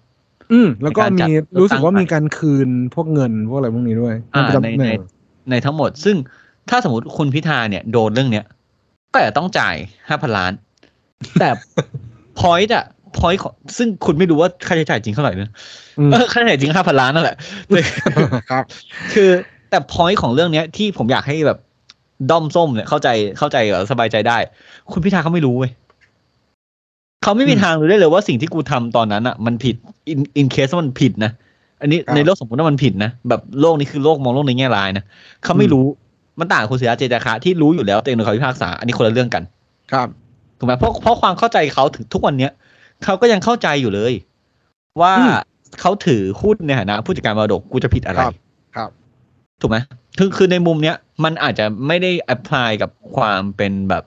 อืมแล้วก็ในการจัดมีเลือกตั้งรู้สึกว่ามีการคืนพวกเงินพวกอะไรพวกนี้ด้วยอ่าประจำในแหในน่งในทั้งหมด ซึ่งถ้าสมมติคุณพิธาเนี่ยโดนเรื่องเนี้ยก็อาจจะต้องจ่ายห้าพันล้าน แต่ point อะ point ของซึ่งคุณไม่รู้ว่าค่าใช้จ่ายจริงเท่าไหร่นะอืมเออค่าใช้จ่ายจริงห้าพันล้านนั่นแหละแต่ครับ คือแต่ point ของเรื่องเนี้ยที่ผมอยากให้แบบด้อมส้มเนี่ยเข้าใจเข้าใจเอ่อสบายใจได้ คุณพิธาเขาไม่รู้เว้ยเขาไม่มีอืมทางรู้ได้เลยว่าสิ่งที่กูทำตอนนั้นอะ มันผิด in in case ว่ามันผิดนะอันนี้ครับในโลกสมมติว่ามันผิดนะแบบโลกนี้คือโลกมองโลกในแง่ร้ายนะเขาไม่อืมรู้มันต่างกับคุณศิระเจนจาคะที่รู้อยู่แล้วตัวเองโดนเขาพิพากษาอันนี้คนละเรื่องกัน ครับ ถูกไหมเพราะเพราะความเข้าใจเขาถึงทุกวันเนี้ยเขาก็ยังเข้าใจอยู่เลย ว่าอืมเขาถือหุ้นในฐานะผู้จัดการมรดกกูจะผิดอะไร ครับครับถูกไหมคือคือในมุมเนี้ยมันอาจจะไม่ได้ apply กับความเป็นแบบ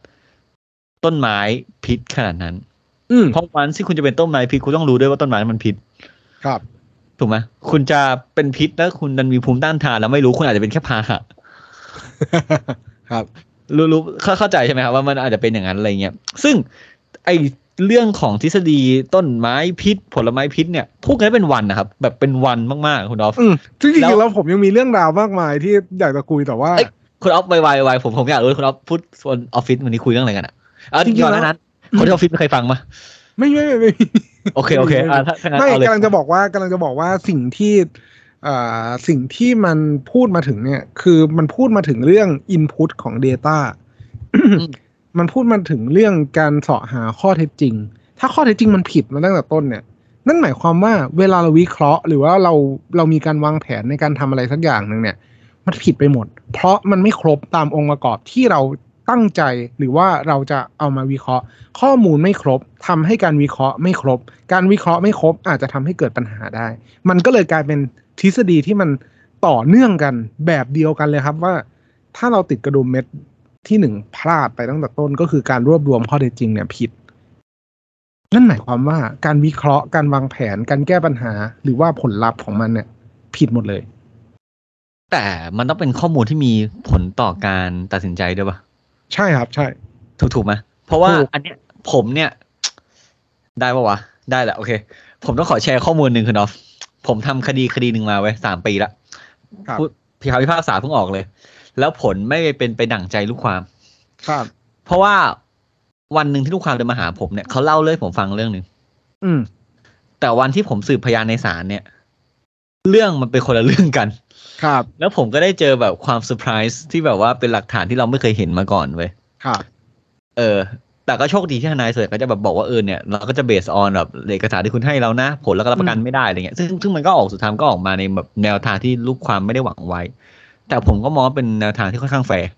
ต้นไม้พิษขนาดนั้น อืมเพราะวันที่คุณจะเป็นต้นไม้พิษคุณต้องรู้ด้วยว่าต้นไม้มันพิษ ครับ ถูกไหมคุณจะเป็นพิษแล้วคุณดันมีภูมิต้านทานแล้วไม่รู้คุณอาจจะเป็นแค่พาหะครับ รู้รู้เข้าเข้าใจใช่ไหมครับว่ามันอาจจะเป็นอย่างนั้นอะไรเงี้ยซึ่งไอเรื่องของทฤษฎีต้นไม้พิษ ผลไม้พิษเนี่ยพูดกันได้เป็นวันนะครับ แบบเป็นวันมากๆคุณออฟอืมซึ่งจแล้ริงวๆแล้วผมยังมีเรื่องราวมากมายที่อยากจะคุยแต่ว่าเอ้ยคุณออฟไวไวไวผมผมอยากรู้คุณออฟพูดส่วนออฟฟิศวันนี้คุยเรื่องอะไรกันอะอะจริงๆก่อนหแล้วน้านั้นคนที่ออฟฟิศไม่เคยฟังมาไม่ไม่ไม่ไม่โอเคโอเคอะถ้าถ้างั้นไม่เอาเลยกำลังจะบอกว่ากำลังจะบอกว่าสิ่งที่อ่า สิ่งที่มันพูดมาถึงเนี่ย คือมันพูดมาถึงเรื่อง input ของ Data มันพูดมาถึงเรื่องการเสาะหาข้อเท็จจริง ถ้าข้อเท็จจริงมันผิดมาตั้งแต่ต้นเนี่ย นั่นหมายความว่าเวลาเราวิเคราะห์ หรือว่าเราเรามีการวางแผนในการทำอะไรสักอย่างหนึ่งเนี่ย มันผิดไปหมด เพราะมันไม่ครบตามองค์ประกอบที่เราตั้งใจหรือว่าเราจะเอามาวิเคราะห์ ข้อมูลไม่ครบทำให้การวิเคราะห์ไม่ครบ การวิเคราะห์ไม่ครบอาจจะทำให้เกิดปัญหาได้ มันก็เลยกลายเป็น ทฤษฎีที่มันต่อเนื่องกันแบบเดียวกันเลยครับว่า ถ้าเราติดกระดุมเม็ดที่หนึ่งพลาดไปตั้งแต่ต้นก็คือการรวบรวมข้อเท็จจริงเนี่ยผิด นั่นหมายความว่าการวิเคราะห์การวางแผนการแก้ปัญหา หรือว่าผลลัพธ์ของมันเนี่ย ผิดหมดเลย แต่มันต้องเป็นข้อมูลที่มีผลต่อการตัดสินใจด้วยปะใช่ครับ ใช่ ถูกถูกไหมเพราะว่าถูกอันเนี้ยผมเนี่ย ได้ปะวะ ได้แหละโอเค ผมต้องขอแชร์ข้อมูลหนึ่งคุณออฟ ผมทำคดีคดีหนึ่งมาไว้สามปีละครับพูดพิพากพิพากษาเพิ่งออกเลย แล้วผลไม่เป็นไปดั่งใจลูกความ ครับ เพราะว่าวันหนึ่งที่ลูกความเดินมาหาผมเนี่ยเขาเล่าเรื่องให้ผมฟังเรื่องหนึ่งอืม แต่วันที่ผมสืบพยานในศาลเนี่ย เรื่องมันเป็นคนละเรื่องกัน ครับ แล้วผมก็ได้เจอแบบความเซอร์ไพรส์ที่แบบว่าเป็นหลักฐานที่เราไม่เคยเห็นมาก่อนเว้ยครับ เออ แต่ก็โชคดีที่ทนาย search ก็จะแบบบอกว่าเออเนี่ยเราก็จะ base on แบบเอกสารที่คุณให้เรานะ ผลแล้วก็รับประกันไม่ได้อะไรเงี้ยซึ่งซึ่งมันก็ออกสุดท้ายก็ออกมาในแบบแนวทางที่ลูกความไม่ได้หวังไว้ แต่ผมก็มองว่าเป็นแนวทางที่ค่อนข้างแฟร์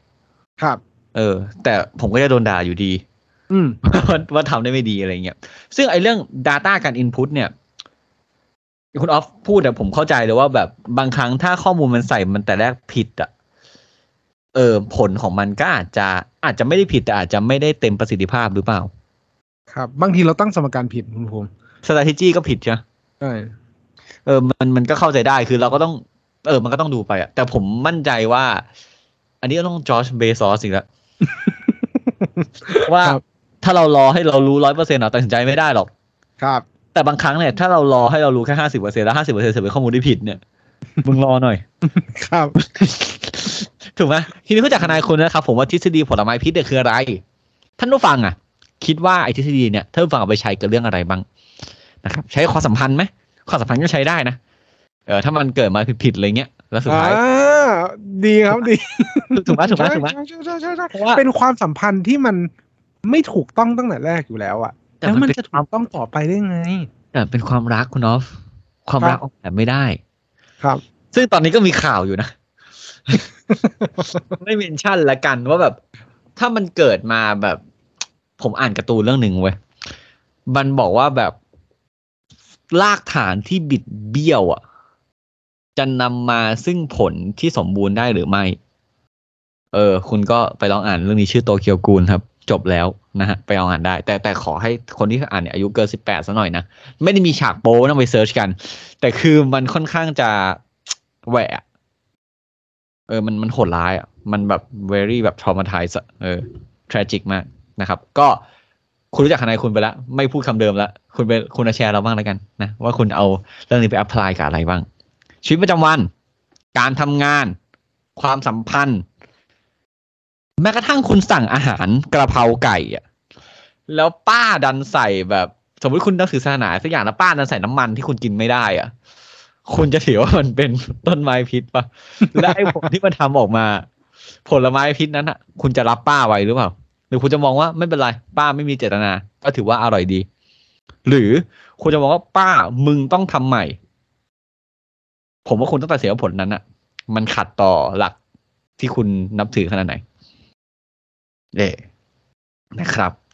ครับเออ แต่ผมก็จะโดนด่าอยู่ดี อืมว่าว่าทำได้ไม่ดีอะไรเงี้ยซึ่งไอ้เรื่อง Data การ Input เนี่ยคุณออฟพูดแต่ผมเข้าใจเลยว่าแบบบางครั้งถ้าข้อมูลมันใส่มันแต่แรกผิดอะ เออผลของมันก็อาจจะอาจจะไม่ได้ผิดแต่อาจจะไม่ได้เต็มประสิทธิภาพหรือเปล่า ครับบางทีเราตั้งสมการผิดคุณภูมิ strategy ก็ผิดใช่ไหมใช่เออมันมันก็เข้าใจได้คือเราก็ต้อง เออ มันก็ต้องดูไปอะแต่ผมมั่นใจว่า อันนี้ก็ต้องจอร์จเบซอสอีกแล้วว่าครับถ้าเรารอให้เรารู้ร้อยเปอร์เซ็นต์เราตัดสินใจไม่ได้หรอก ครับ แต่บางครั้งเนี่ยถ้าเรารอให้เรารู้แค่ห้าสิบเปอร์เซ็นแล้วห้าสิบเปอร์เซ็นต์เสร็จเป็นข้อมูลที่ผิดเนี่ยมึงรอหน่อย ครับ ถูกไหมทีนี้เพื่อจากทนายคุณนะครับ ผมว่าทฤษฎีผลไม้พิษเนี่ยคืออะไร ท่านผู้ฟังอะ คิดว่าไอ้ทฤษฎีเนี่ยท่านผู้ฟังเอาไปใช้กับเรื่องอะไรบ้างนะครับ ใช้ความสัมพันธ์ไหมความสัมพันธ์ก็ใช้ได้นะเออถ้ามันเกิดมาผิดๆอะไรเงี้ยแล้วสุดอ่าท้ายดีครับดีถูกไหมถูกไหมถูกไหมใช่ใช่ใช่ใช่ใช่เพราะว่าเป็นความสัมพันธ์ที่มันไม่ถูกต้องตั้งแต่แรกอยู่แล้วอะแต่แล้วมันมันเป็นจะถูกต้องต่อไปได้ไงแต่เป็นความรักคุณออฟความรักออกแบบไม่ได้ ครับ ซึ่งตอนนี้ก็มีข่าวอยู่นะ ไม่เมนชั่นละกันว่าแบบ ถ้ามันเกิดมาแบบ ผมอ่านการ์ตูนเรื่องหนึ่งเว้ยมันบอกว่าแบบลากฐานที่บิดเบี้ยว อะ จะนำมาซึ่งผลที่สมบูรณ์ได้หรือไม่ เออ คุณก็ไปลองอ่านเรื่องนี้ชื่อโตเกียวกูลครับ จบแล้วนะฮะ ไปลองอ่านได้ แต่แต่ขอให้คนที่อ่านเนี่ยอายุเกินสิบแปดซะหน่อยนะ ไม่ได้มีฉากโป้ต้องไปเซิร์ชกัน แต่คือมันค่อนข้างจะแหวะ เออมันมันโหดร้ายอะมันแบบ very แบบ traumatize เออ tragic มากนะครับ ก็คุณรู้จักทนายคุณไปแล้ว ไม่พูดคำเดิมแล้วคุณไปคุณแชร์เราบ้างแล้วกันนะว่าคุณเอาเรื่องนี้ไป apply กับอะไรบ้าง ชีวิตประจำวัน การทำงาน ความสัมพันธ์ แม้กระทั่งคุณสั่งอาหารกระเพราไก่อะแล้วป้าดันใส่แบบ สมมติคุณนับถือศาสนาสักอย่างแล้วป้าดันใส่น้ำมันที่คุณกินไม่ได้อะ คุณจะถือว่ามันเป็นต้นไม้พิษปะและไอ้ผลที่มันทำออกมา ผลไม้พิษนั้นอะ คุณจะรับป้าไว้หรือเปล่า หรือคุณจะมองว่าไม่เป็นไร ป้าไม่มีเจตนา ก็ถือว่าอร่อยดี หรือคุณจะมองว่าป้ามึงต้องทำใหม่ ผมว่าคุณต้องตัดสินว่าผลนั้นอะ มันขัดต่อหลักที่คุณนับถือขนาดไหนเย่นะครับ